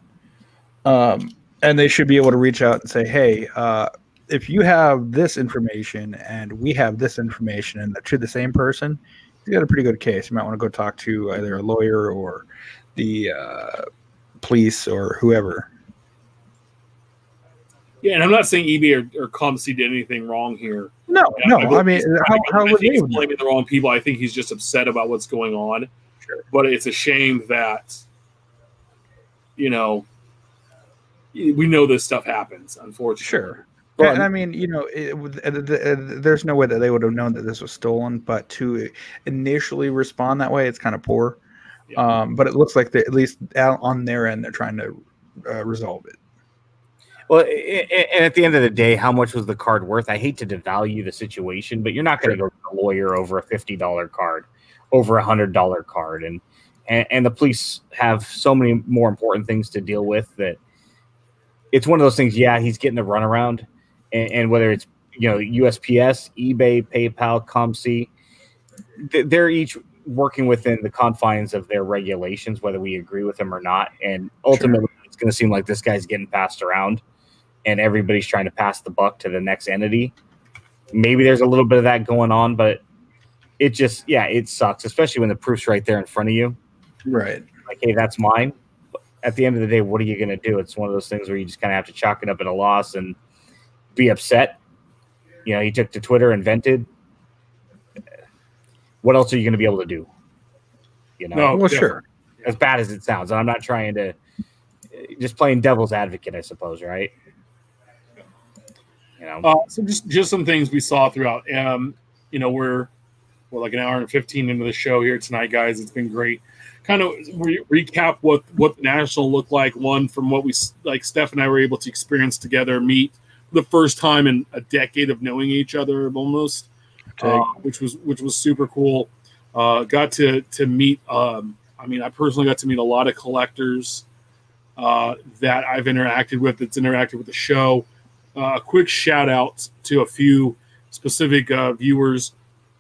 Um, and they should be able to reach out and say, "Hey, uh, if you have this information and we have this information, and to the same person, you got a pretty good case. You might want to go talk to either a lawyer or the uh, police or whoever." Yeah, and I'm not saying EB or, or did anything wrong here. No, Yeah, no. I I mean, how, how I would he's blaming the wrong people. I think he's just upset about what's going on. Sure. But it's a shame that, you know, we know this stuff happens. Unfortunately, Sure. Well, and I mean, you know, it, would- the- there's no way that they would have known that this was stolen, but to initially respond that way, it's kind of poor. Yeah. Um, but it looks like they, at least out on their end, they're trying to uh, resolve it. Well, a- a- and at the end of the day, how much was the card worth? I hate to devalue the situation, but you're not going to go to a lawyer over a fifty dollar card, over a hundred dollar card, and, and and the police have so many more important things to deal with that it's one of those things. Yeah, he's getting the runaround, and, and whether it's you know USPS, eBay, PayPal, ComC, they're each working within the confines of their regulations, whether we agree with them or not, and ultimately it's going to seem like this guy's getting passed around and everybody's trying to pass the buck to the next entity. Maybe there's a little bit of that going on, but it just yeah, it sucks, especially when the proof's right there in front of you. Right. Like, hey, that's mine. But at the end of the day, what are you gonna do? It's one of those things where you just kind of have to chalk it up at a loss and be upset. You know, he took to Twitter and vented. What else are you gonna be able to do? You know, No. well, sure. as bad as it sounds, I'm not trying to just playing devil's advocate, I suppose, right? You know, Uh, so just just some things we saw throughout. Um, you know, we're we're like an hour and fifteen into the show here tonight, guys. It's been great. Kind of re- recap what what the national looked like. One from what we like. Steph and I were able to experience together, meet for the first time in a decade of knowing each other, almost, Okay. uh, which was which was super cool. Uh, got to to meet. Um, I mean, I personally got to meet a lot of collectors uh, that I've interacted with. That's interacted with the show uh, a quick shout out to a few specific uh, viewers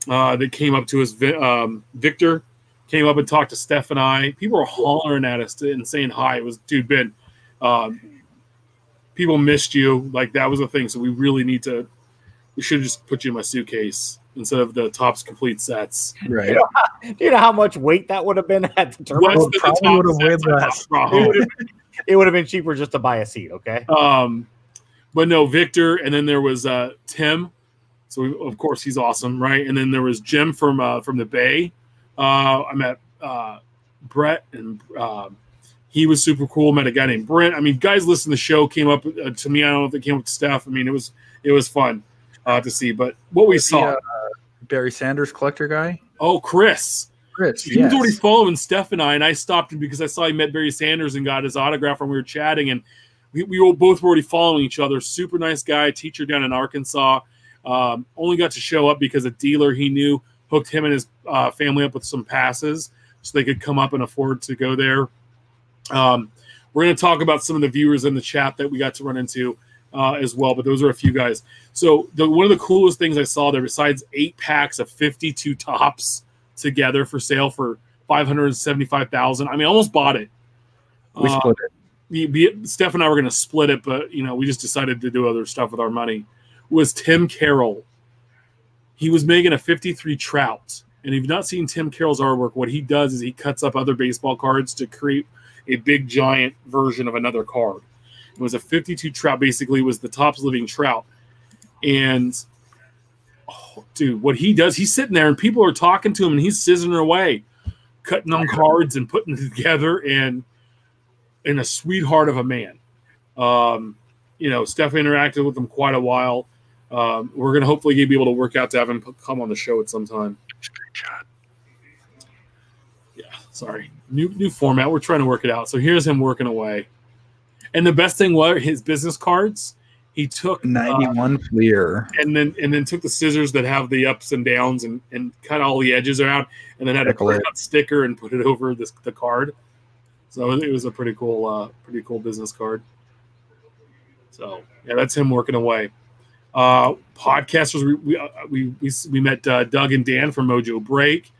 uh, that came up to us. Um, Victor came up and talked to Steph and I. People were hollering at us and saying hi. It was, dude, Ben, um, people missed you. Like that was a thing. So we really need to, we should have just put you in my suitcase instead of the Topps complete sets. Right. *laughs* do you know how much weight that would have been at the tournament? Less Well, than the probably would've weighed less. It would have it would have been cheaper just to buy a seat. Okay. Um, but no, Victor, and then there was uh, Tim. So we, of course he's awesome, right? And then there was Jim from uh, from the Bay. Uh, I met uh, Brett, and um he was super cool. Met a guy named Brent. I mean, guys listen to the show came up uh, to me. I don't know if they came up to Steph. I mean, it was it was fun uh, to see. But what we saw, uh, Barry Sanders collector guy. oh, Chris, Chris. he yes. was already following Steph and I, and I stopped him because I saw he met Barry Sanders and got his autograph, and we were chatting, and we, we were both were already following each other. Super nice guy, teacher down in Arkansas. Um, only got to show up because a dealer he knew hooked him and his uh, family up with some passes so they could come up and afford to go there. Um, we're going to talk about some of the viewers in the chat that we got to run into uh, as well, but those are a few guys. So the, one of the coolest things I saw there, besides eight packs of 52 Topps together for sale for 575,000. I mean, I almost bought it. We Uh, split it. we, Steph and I were going to split it, but you know, we just decided to do other stuff with our money. Was Tim Carroll? He was making a 53 Trout, and if you've not seen Tim Carroll's artwork, what he does is he cuts up other baseball cards to create a big giant version of another card. It was a 52 Trout. Basically, was the Topps Living Trout, and oh, dude, what he does, he's sitting there and people are talking to him, and he's scissoring away, cutting on cards and putting it *laughs* together, and and a sweetheart of a man. Um, you know, Steph interacted with him quite a while. Um, we're to hopefully be able to work out to have him come on the show at some time. Sorry. New new format. We're trying to work it out. So here's him working away. And the best thing was his business cards. He took uh, 91 Fleer. and then and then took the scissors that have the ups and downs and, and cut all the edges out and then had a print out sticker and put it over this the card. So it was a pretty cool uh pretty cool business card. So yeah, that's him working away. Uh podcasters we we uh, we, we, we met uh, Doug and Dan from Mojo Break.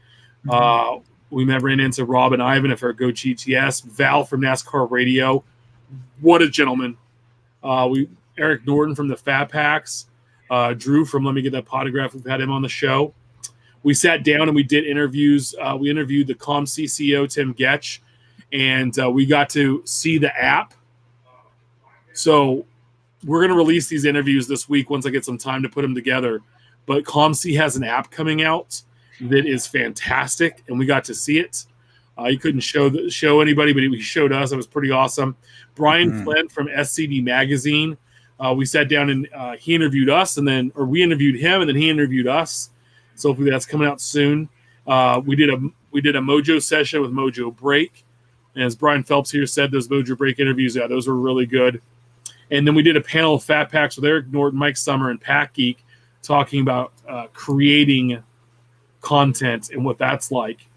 Uh we met ran into Rob and Ivan our Go GTS, Val from NASCAR Radio. What a gentleman. Uh, we Eric Norton from the Fat Packs, uh, Drew from Let Me Get That Potograph. We've had him on the show. We sat down and we did interviews. Uh, we interviewed the ComC CEO Tim Getsch, and uh, we got to see the app. So we're going to release these interviews this week once I get some time to put them together. But ComC has an app coming out that is fantastic, and we got to see it. Uh, he couldn't show the, show anybody, but he showed us. It was pretty awesome. Brian Mhm. Flint from SCD Magazine. Uh, we sat down and uh, he interviewed us, and then or we interviewed him, and then he interviewed us. So hopefully that's coming out soon. Uh, we did a we did a Mojo session with Mojo Break, and as Brian Phelps here said, those Mojo Break interviews, yeah, those were really good. And then we did a panel of Fat Packs with Eric Norton, Mike Summer, and Pack Geek, talking about uh, creating content and what that's like.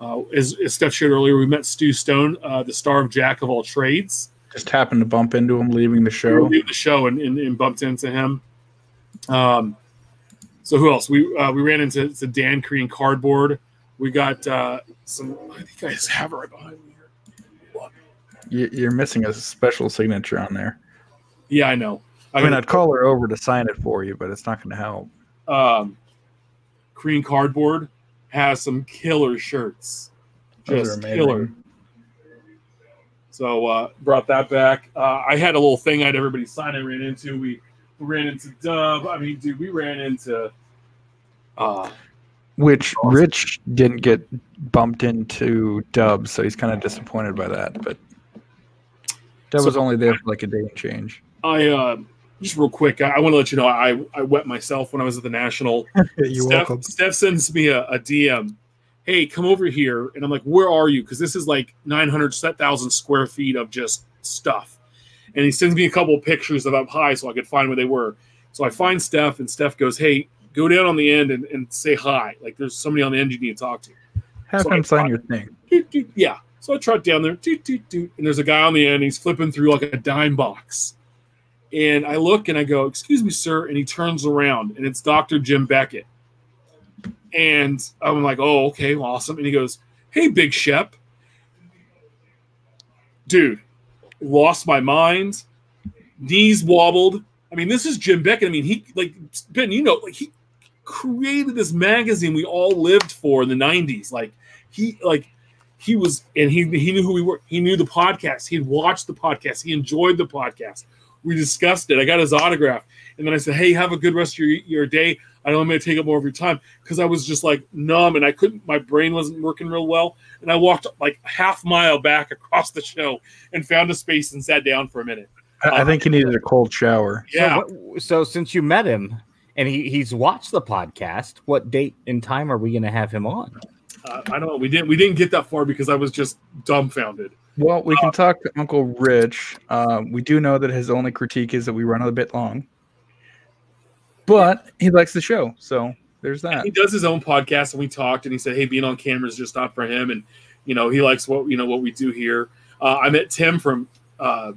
Uh, as, as Steph shared earlier, we met Stu Stone, uh, the star of Jack of All Trades. Just happened to bump into him leaving the show. leave the show and, and, and bumped into him. Um, so who else? We uh, we ran into to Dan Korean Cardboard. We got uh, some. I think I just have it right behind me here. You- You're missing a special signature on there. Yeah, I know. I mean, I'd call her over to sign it for you, but it's not going to help. um, Korean Cardboard has some killer shirts. Just killer. So uh, brought that back. Uh, I had a little thing I had everybody sign. I ran into. We, we ran into Dub. I mean, dude, we ran into. Uh, Which Rich didn't get bumped into Dub, so he's kind of disappointed by that. But Dub So- was only there for like a day and change. I uh, just real quick. I, I want to let you know I I wet myself when I was at the national. *laughs* You're Steph, Steph sends me a, a DM. Hey, come over here, and I'm like, "Where are you?" Because this is like 900,000 square feet of just stuff. And he sends me a couple of pictures of up high so I could find where they were. So I find Steph, and Steph goes, "Hey, go down on the end and, and say hi. Like there's somebody on the end you need to talk to." Have so I him sign your thing. Doot, doot. Yeah. So I trot down there, doot, doot, doot, and there's a guy on the end. He's flipping through like a dime box. And I look and I go, Excuse me, sir. And he turns around and it's Dr. Jim Beckett. And I'm like, Oh, okay, awesome. And he goes, Hey, Big Shep. Dude, lost my mind. Knees wobbled. I mean, this is Jim Beckett. I mean, he, like, Ben, you know, like, he created this magazine we all lived for in the 90s. Like, he, like, he was and he he knew who we were. He knew the podcast. He had watched the podcast. He enjoyed the podcast. We discussed it. I got his autograph, and then I said, "Hey, have a good rest of your your day. I know I'm going to take up more of your time because I was just like numb and I couldn't. My brain wasn't working real well, and I walked like half mile back across the show and found a space and sat down for a minute. I I think he needed a cold shower. Yeah, So, what, so since you met him and he, he's watched the podcast, what date and time are we going to have him on? uh, I don't know. We didn't we didn't get that far because I was just dumbfounded. Well, we can talk to Uncle Rich. Uh, we do know that his only critique is that we run a bit long, but he likes the show, so there's that. he does his own podcast and we talked and he said hey being on camera is just not for him. And you know he likes what you know what we do here. Uh, i met tim from uh,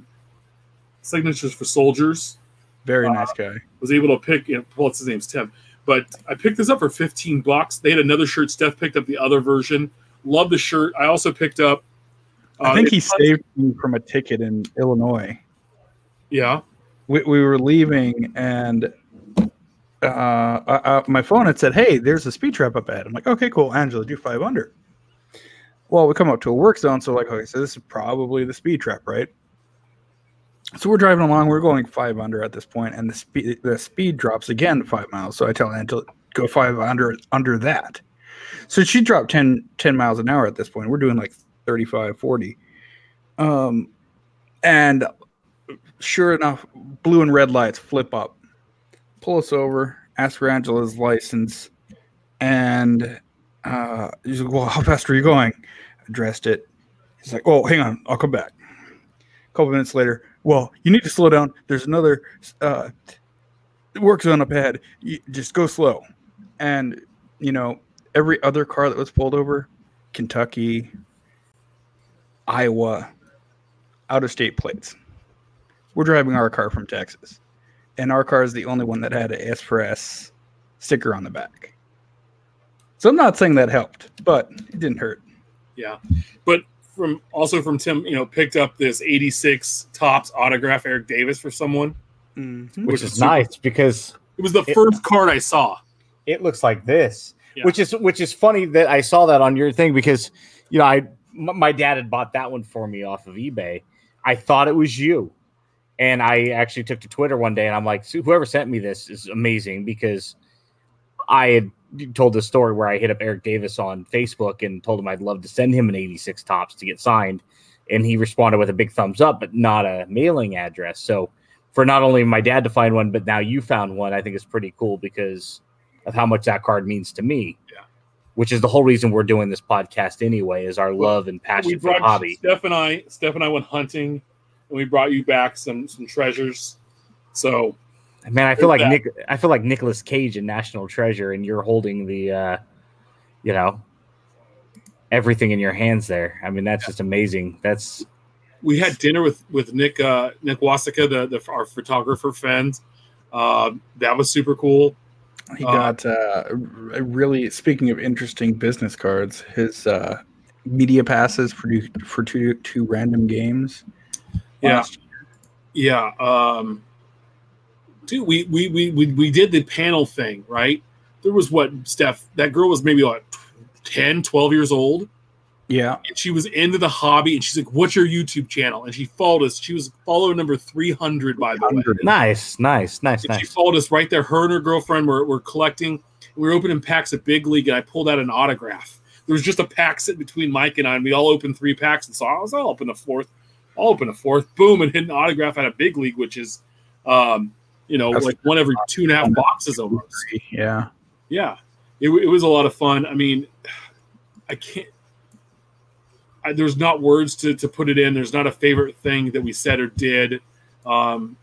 signatures for soldiers. Very nice guy. was able to pick you know, well his name's tim. But i picked this up for 15 bucks. They had another shirt steph picked up the other version. Love the shirt. I also picked up uh, I think he saved me from a ticket in Illinois. yeah we, we were leaving and uh, uh, uh, my phone had said, "Hey, there's a speed trap up ahead." I'm like, "Okay, cool, Angela, do five under." Well, we come up to a work zone, so like, okay, so this is probably the speed trap, right? So we're driving along. We're going five under at this point, and the speed the speed drops again to five miles. So I tell Angela, "Go five under under that." So she dropped 10, 10 miles an hour at this point. We're doing like 35, 40. Um, and sure enough, blue and red lights flip up. Pull us over, ask for Angela's license, and uh, he's like, "Well, how fast are you going?" Addressed it. He's like, "Oh, hang on, I'll come back." A couple minutes later, well, you need to slow down. There's another uh, work zone up ahead. You just go slow. And you know, every other car that was pulled over, Kentucky, Iowa, out of state plates. We're driving our car from Texas, and our car is the only one that had a S for S sticker on the back. So I'm not saying that helped, but it didn't hurt. Yeah, but from also from Tim, you know, picked up this '86 Topps autograph Eric Davis for someone. Mhm. which Which is is super- nice because It was the It- first card I saw. it looks like this Yeah. which is which is funny that i saw that on your thing because you know i m- my dad had bought that one for me off of ebay i thought it was you and i actually took to twitter one day and i'm like whoever sent me this is amazing because i had told the story where i hit up eric davis on facebook and told him i'd love to send him an 86 Topps to get signed and he responded with a big thumbs up but not a mailing address so for not only my dad to find one but now you found one i think it's pretty cool because of how much that card means to me. Yeah. Which is the whole reason we're doing this podcast anyway, is our love and we passion for hobby. Steph and I. Steph and I went hunting, and we brought you back some some treasures. So Man, I feel like that. Nick I feel like Nicolas Cage in National Treasure and you're holding the uh you know everything in your hands there. I mean, that's just amazing. That's we had dinner with with Nick uh, Nick Wasika, the, the our photographer friend. Uh, that was super cool. He Uh, got uh, a really. Speaking of interesting business cards, his uh, media passes for two, for two two random games. Yeah. Yeah. Um, dude, we, we, we, we, we did the panel thing, right? There was what, Steph, that girl was maybe like 10, 12 years old. Yeah, And she was into the hobby. And she's like, What's your YouTube channel? And she followed us. She was follower number 300, by the way. 100. nice, nice, nice, And she followed us right there. Her and her girlfriend were, were collecting. We were opening packs at Big League, and I pulled out an autograph. There was just a pack sitting between Mike and I, and we all opened three packs. And so I was, I'll open a fourth. I'll open a fourth. Boom, and hit an autograph at a Big League, which is, um, you know, That's- like one every two and a half boxes almost. yeah. Yeah, it, it was a lot of fun. I mean, I can't. I, there's not words to, to put it in. There's not a favorite thing that we said or did. Um,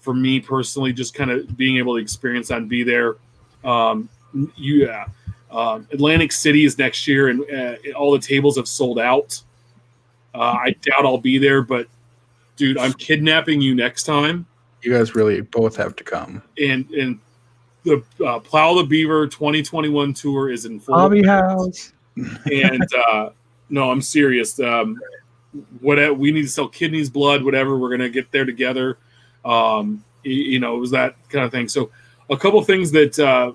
for me personally, just kind of being able to experience that and be there. Um, you, yeah. Um, Atlantic City is next year, and uh, all the tables have sold out. Uh, I doubt I'll be there, but dude, I'm kidnapping you next time You guys really both have to come. and and the uh, Plow the Beaver 2021 tour is in full. Hobby house. and uh, no, I'm serious. Um, we need to sell kidneys, blood, whatever. We're gonna get there together. Um, y- you know, it was that kind of thing. So, a couple things that uh,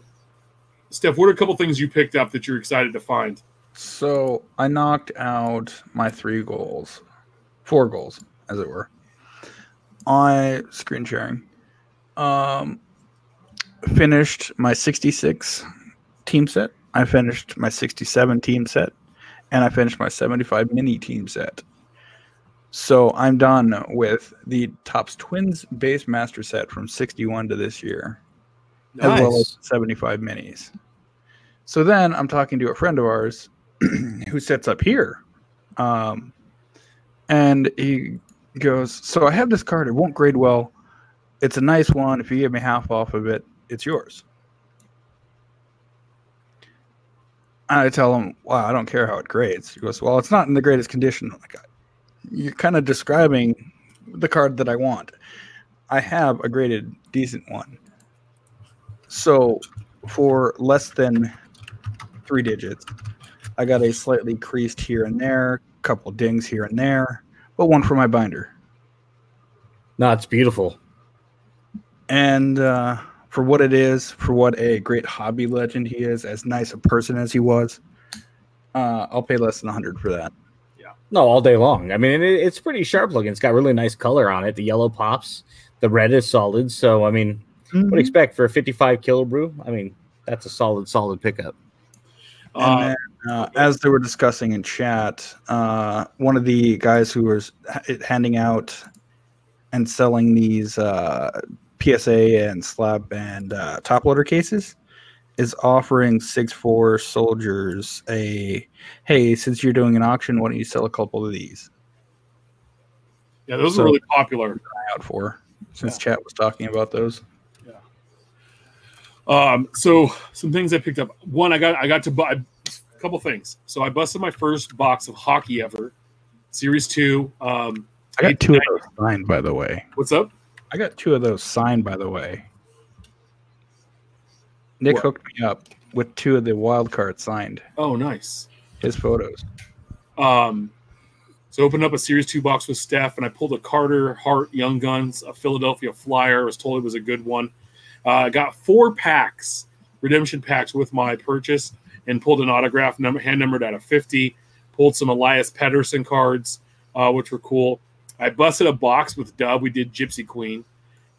Steph, what are a couple things you picked up that you're excited to find? So I knocked out my three goals, four goals, as it were, on screen sharing. Um, finished my 66 team set. I finished my 67 team set, and I finished my 75 mini team set. So I'm done with the Topps Twins base master set from 61 to this year as well as 75 minis. So then I'm talking to a friend of ours *clears throat* who sets up here. Um, and he goes, So I have this card. It won't grade well. It's a nice one. If you give me half off of it, it's yours. And I tell him, Well, I don't care how it grades. He goes, Well, it's not in the greatest condition. I'm like, You're kind of describing the card that I want. I have a graded decent one. So for less than three digits, I got a slightly creased here and there, a couple dings here and there, but one for my binder. No, it's beautiful. And uh, for what it is, for what a great hobby legend he is, as nice a person as he was, uh, I'll pay less than 100 for that. Yeah. No, all day long. I mean, it, it's pretty sharp looking. It's got really nice color on it. The yellow pops. The red is solid. So, I mean, what do you expect for a 55 Killebrew? I mean, that's a solid, solid pickup. Uh, And then, uh, as they were discussing in chat, uh, one of the guys who was h- handing out and selling these uh, PSA and slab and uh, top loader cases is offering six four soldiers a hey, since you're doing an auction, why don't you sell a couple of these yeah, those so- are really popular. out for? Since chat was talking about those. Yeah um, so some things I picked up. One, I got I got to buy a couple things. So I busted my first box of hockey ever, Series Two. Um, I got two of those signed, by the way. what's up? I got two of those signed, by the way. Nick What? hooked me up with two of the wild cards signed. Oh, nice. His photos. Um, So I opened up a Series 2 box with Steph, and I pulled a Carter Hart Young Guns, a Philadelphia Flyer. I was told it was a good one. Uh, got four packs, redemption packs with my purchase, and pulled an autograph number, hand numbered out of 50. Pulled some Elias Pettersson cards, uh, which were cool. I busted a box with Dub. We did Gypsy Queen,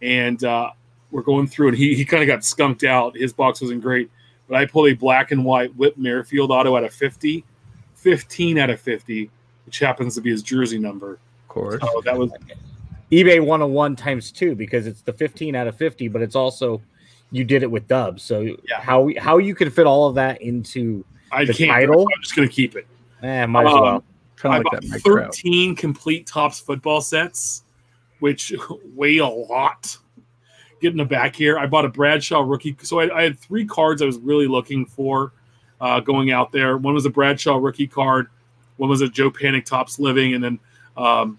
and uh, we're going through, and he, he kind of got skunked out. His box wasn't great, but I pulled a black and white Whit Merrifield auto out of 50, 15 out of 50 which happens to be his jersey number. Of course. So that was eBay 101 times two because it's the 15 out of 50, but it's also you did it with Dub. So Yeah. how how you can fit all of that into I The can't. title? I'm just gonna keep it. eh, might as Um, well. Kind I of like bought that Mike Trout. 13 complete Topps football sets, which *laughs* weigh a lot. Getting the back here, I bought a Bradshaw rookie. So I, I had three cards I was really looking for uh, going out there. One was a Bradshaw rookie card, one was a Joe Panik Topps Living, and then um,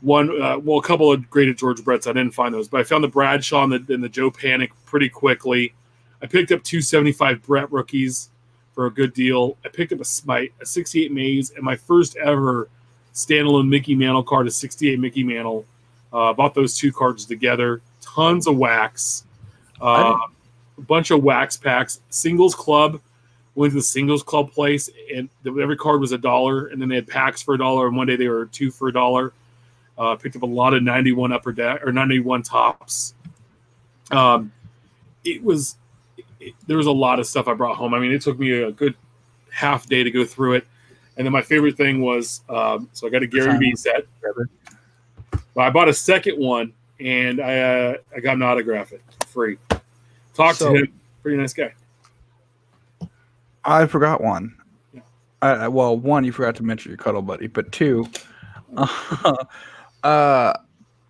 one, uh, well, a couple of graded George Bretts. I didn't find those, but I found the Bradshaw and the, and the Joe Panik pretty quickly. I picked up two 75 Brett rookies for a good deal. I picked up a, smite, a 68 Mays and my first ever standalone Mickey Mantle card, a 68 Mickey Mantle. Uh, bought those two cards together. Tons of wax. Uh, a bunch of wax packs. Singles club. Went to the singles club place, and every card was a dollar. And then they had packs for a dollar, and one day they were two for a dollar. Uh, picked up a lot of 91 upper deck or 91 Topps. Um, it was it, there was a lot of stuff I brought home. I mean, it took me a good half day to go through it. And then my favorite thing was um, so I got a Gary Vee set. But I bought a second one and I uh, I got an autograph it free. Talked So- to him, pretty nice guy. I forgot one. Yeah. I, I- well, one, you forgot to mention your cuddle buddy, but two, *laughs* uh,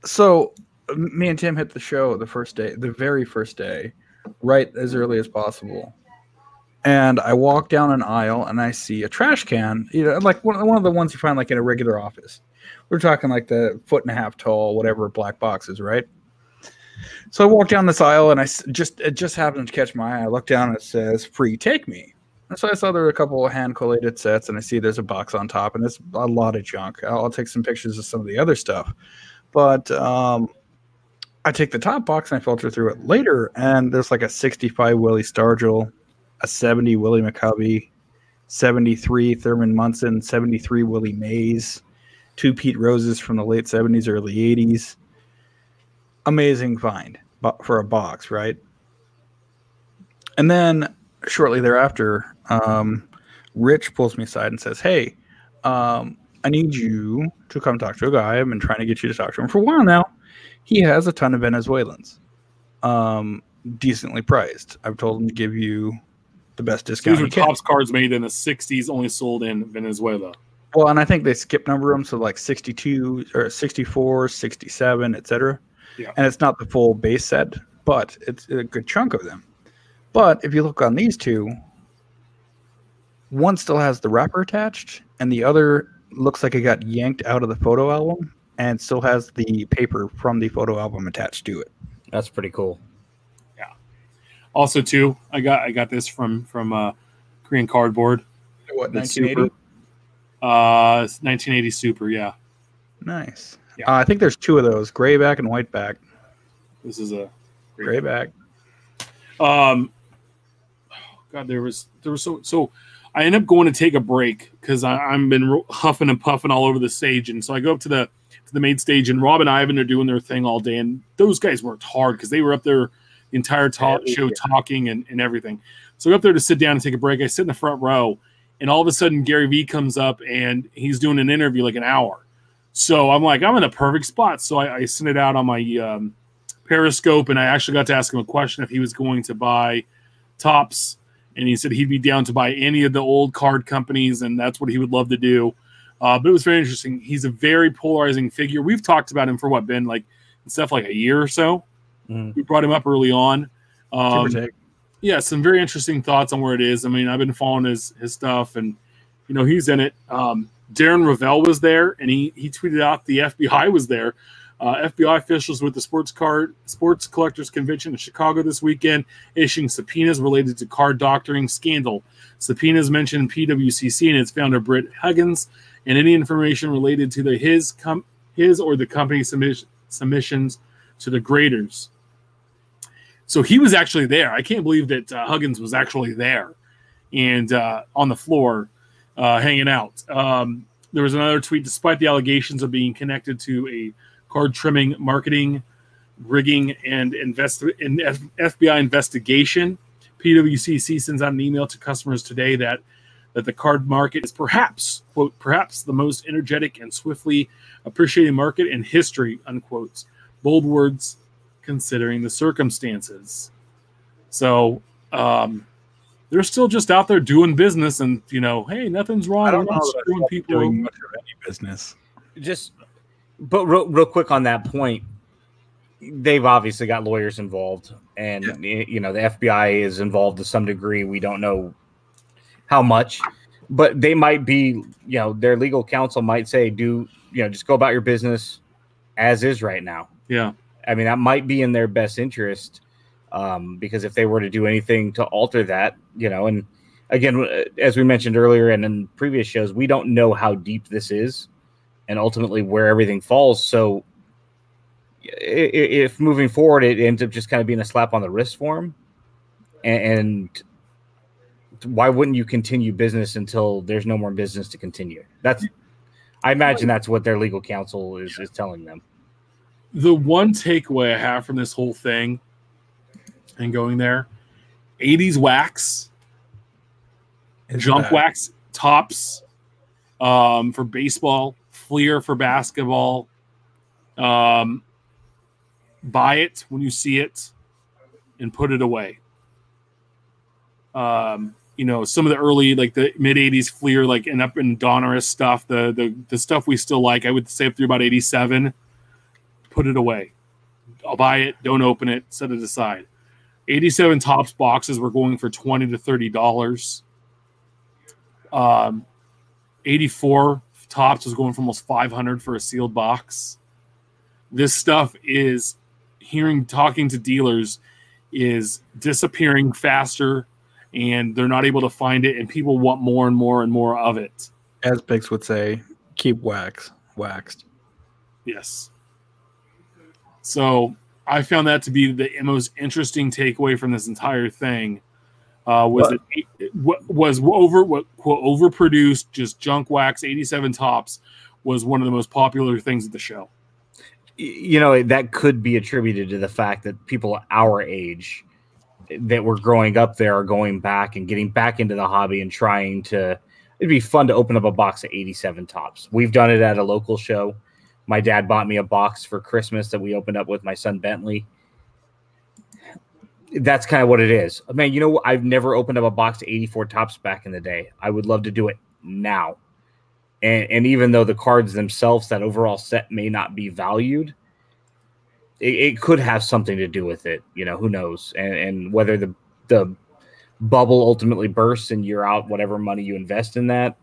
so me and Tim hit the show the first day, the very first day, right as early as possible. And I walk down an aisle and I see a trash can, you know, like one, one of the ones you find like in a regular office. We're talking like the foot and a half tall, whatever black boxes, right? So I walk down this aisle and I just it just happened to catch my eye. I look down and it says "Free Take Me." And so I saw there were a couple of hand collated sets, and I see there's a box on top, and it's a lot of junk. I'll, I'll take some pictures of some of the other stuff, but um, I take the top box and I filter through it later, and there's like a 65 Willie Stargell, a 70 Willie McCovey, 73 Thurman Munson, 73 Willie Mays, two Pete Roses from the late 70s, early 80s. Amazing find for a box, right? And then shortly thereafter, um, Rich pulls me aside and says, Hey, um, I need you to come talk to a guy. I've been trying to get you to talk to him for a while now. He has a ton of Venezuelans, um, decently priced. I've told him to give you the best discount. These are Topps cards made in the 60s, only sold in Venezuela. Well, and I think they skip number them, so like 62 or 64, 67, etc. Yeah. And it's not the full base set, but it's a good chunk of them. But if you look on these two, one still has the wrapper attached, and the other looks like it got yanked out of the photo album and still has the paper from the photo album attached to it. That's pretty cool. Yeah. Also, too, I got I got this from from uh, Korean Cardboard. What, That's super. Uh, 1980 Super. Yeah, Nice. Yeah. Uh, I think there's two of those, gray back and white back. this is a Gray back. Um, God, there was there was so so. I end up going to take a break because I've been ro- huffing and puffing all over the stage, and so I go up to the to the main stage, and Rob and Ivan are doing their thing all day, and those guys worked hard because they were up there the entire talk, Yeah, show yeah. talking and, and everything. So I go up there to sit down and take a break. I sit in the front row, and all of a sudden Gary Vee comes up and he's doing an interview like an hour. So I'm like, I'm in a perfect spot. So I, I sent it out on my um, Periscope, and I actually got to ask him a question if he was going to buy Topps, and he said he'd be down to buy any of the old card companies, and that's what he would love to do. Uh, but it was very interesting. He's a very polarizing figure. We've talked about him for what been like stuff like a year or so. Mhm. We brought him up early on. Um, yeah, some very interesting thoughts on where it is. I mean, I've been following his his stuff, and you know he's in it. Um, Darren Rovell was there, and he he tweeted out the FBI was there. Uh, FBI officials with the sports card sports collectors convention in Chicago this weekend issuing subpoenas related to card doctoring scandal. Subpoenas mentioned PWCC and its founder Brent Huggins and any information related to the his com- his or the company's submission, submissions to the graders. So he was actually there. I can't believe that uh, Huggins was actually there and uh, on the floor uh, hanging out. Um, there was another tweet despite the allegations of being connected to a card trimming, marketing, rigging, and invest in F- FBI investigation. PWCC sends out an email to customers today that that the card market is perhaps quote perhaps the most energetic and swiftly appreciated market in history unquote. Bold words considering the circumstances. So um, they're still just out there doing business, and you know, hey, nothing's wrong. I don't know not screwing people. doing much of any business. just but real, real quick on that point they've obviously got lawyers involved and y- you know the fbi is involved to some degree we don't know how much but they might be you know their legal counsel might say do you know just go about your business as is right now Yeah, i mean that might be in their best interest um, because if they were to do anything to alter that you know and again as we mentioned earlier and in previous shows we don't know how deep this is and ultimately where everything falls. So if moving forward it ends up just kind of being a slap on the wrist for him, and why wouldn't you continue business until there's no more business to continue? That's I imagine that's what their legal counsel is is telling them. the one takeaway I have from this whole thing and going there, 80s wax, Is junk that- wax Topps um, for baseball, Fleer for basketball. Um, buy it when you see it and put it away. Um, you know, some of the early, like the mid 80s Fleer, like and up in Donruss stuff, the, the the stuff we still like, I would say up through about 87, put it away. I'll buy it, don't open it, set it aside. 87 Topps boxes were going for 20 to 30 dollars. Um, 84 Topps was going for almost 500 for a sealed box. This stuff is hearing talking to dealers is disappearing faster and they're not able to find it and people want more and more and more of it. As Bix would say, keep wax waxed. Yes. So I found that to be the most interesting takeaway from this entire thing. Uh, was What? that it wa- was over what quote overproduced just junk wax 87 Topps was one of the most popular things at the show. You know that could be attributed to the fact that people our age that were growing up there are going back and getting back into the hobby and trying to. It'd be fun to open up a box of 87 Topps. We've done it at a local show. My dad bought me a box for Christmas that we opened up with my son Bentley. That's kind of what it is. Man, you know, I've never opened up a box of 84 Topps back in the day. I would love to do it now. And, and even though the cards themselves, that overall set may not be valued, it, it could have something to do with it. You know, who knows? And, and whether the the bubble ultimately bursts and you're out whatever money you invest in that.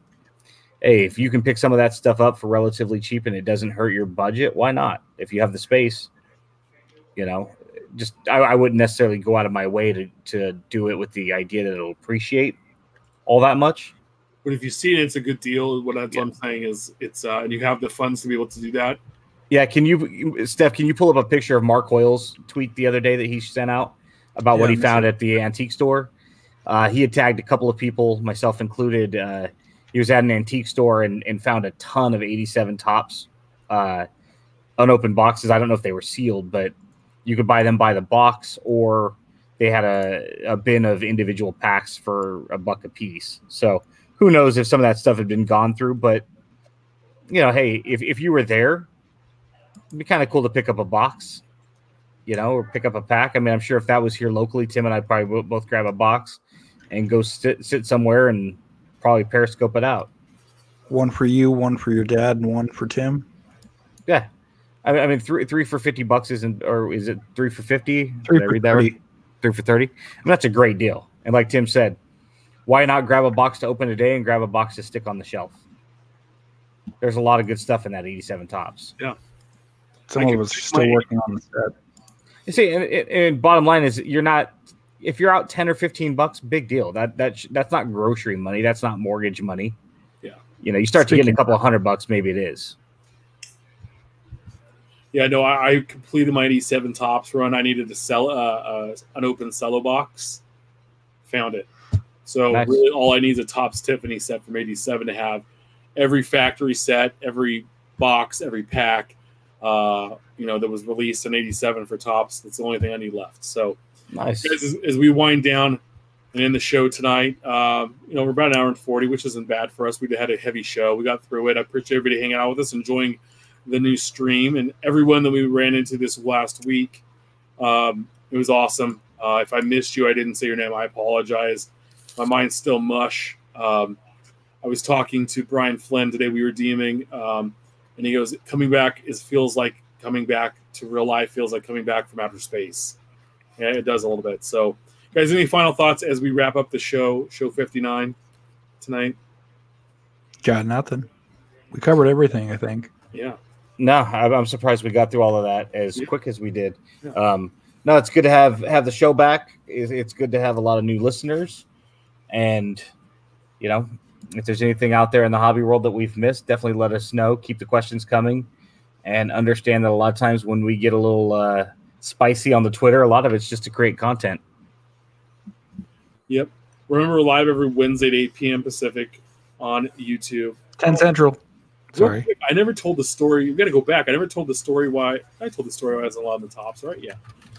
Hey, if you can pick some of that stuff up for relatively cheap and it doesn't hurt your budget, why not? If you have the space, you know, just I, I wouldn't necessarily go out of my way to to do it with the idea that it'll appreciate all that much. But if you see it, it's a good deal. What that's what I'm saying is it's uh, and you have the funds to be able to do that. Yeah, can you, Steph? Can you pull up a picture of Mark Hoyle's tweet the other day that he sent out about what he found at the antique store? Uh, he had tagged a couple of people, myself included. Uh, he was at an antique store and, and found a ton of 87 Topps, uh, unopened boxes. I don't know if they were sealed, but you could buy them by the box or they had a, a bin of individual packs for a buck a piece. So who knows if some of that stuff had been gone through, but you know, hey, if, if you were there, it'd be kind of cool to pick up a box, you know, or pick up a pack. I mean, I'm sure if that was here locally, Tim and I probably would both grab a box and go sit sit somewhere and probably periscope it out. One for you, one for your dad, and one for Tim. Yeah, I mean, I mean three three for fifty bucks isn't, or is it three for fifty? Three Did I for read that right? 30. Three for thirty. I mean, that's a great deal. And like Tim said, why not grab a box to open today and grab a box to stick on the shelf? There's a lot of good stuff in that 87 Topps. Some I was can us are pick still working on the set. You see, and, and- and bottom line is you're not if you're out ten or fifteen bucks, big deal. That that that's not grocery money. That's not mortgage money. Yeah. you know, you start to get a couple of hundred bucks, maybe it is. Yeah, no, I, I completed my 87 Topps run. I needed to sell uh, uh, an open cello box. Found it. So Nice. really, all I need is a Topps Tiffany set from 87 to have every factory set, every box, every pack. Uh, you know that was released in 87 for Topps. That's the only thing I need left. So Nice. guys, as, as we wind down and end the show tonight, um, you know, we're about an hour and 40, which isn't bad for us. We had a heavy show. We got through it. I appreciate everybody hanging out with us, enjoying the new stream, and everyone that we ran into this last week. Um, it was awesome. Uh, if I missed you, I didn't say your name. I apologize. My mind's still mush. Um, I was talking to Brian Flynn today. We were DMing, um, and he goes, "Coming back is feels like coming back to real life. Feels like coming back from outer space." Yeah, it does a little bit. So, guys, any final thoughts as we wrap up the show, show 59 tonight? Got nothing. We covered everything, I think. Yeah. No, I'm I'm surprised we got through all of that as Yeah. quick as we did. Yeah. Um, no, it's good to have have the show back. It's, it's good to have a lot of new listeners, and you know, if there's anything out there in the hobby world that we've missed, definitely let us know. Keep the questions coming, and understand that a lot of times when we get a little uh, spicy on the Twitter, a lot of it's just to create content. Yep. Remember, we're live every Wednesday at 8 p.m. Pacific on YouTube. 10 Central. Sorry. I never told the story. You got to go back. I never told the story why. I told the story why I was a lot in the tops, right? Yeah.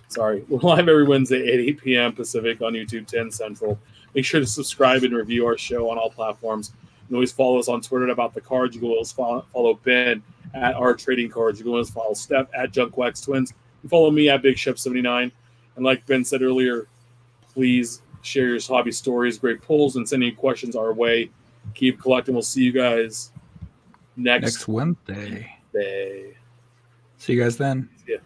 Sorry. We're live every Wednesday at 8 p.m. Pacific on YouTube, 10 Central. Make sure to subscribe and review our show on all platforms. You can always follow us on Twitter at about the cards. You can always follow, follow Ben at our trading cards. You can always follow Steph at Junk Wax Twins. You follow me at Big Shep 79. And like Ben said earlier, please share your hobby stories, great pulls, and send any questions our way. Keep collecting. We'll see you guys next, Next Wednesday. day. See you guys then. Yeah.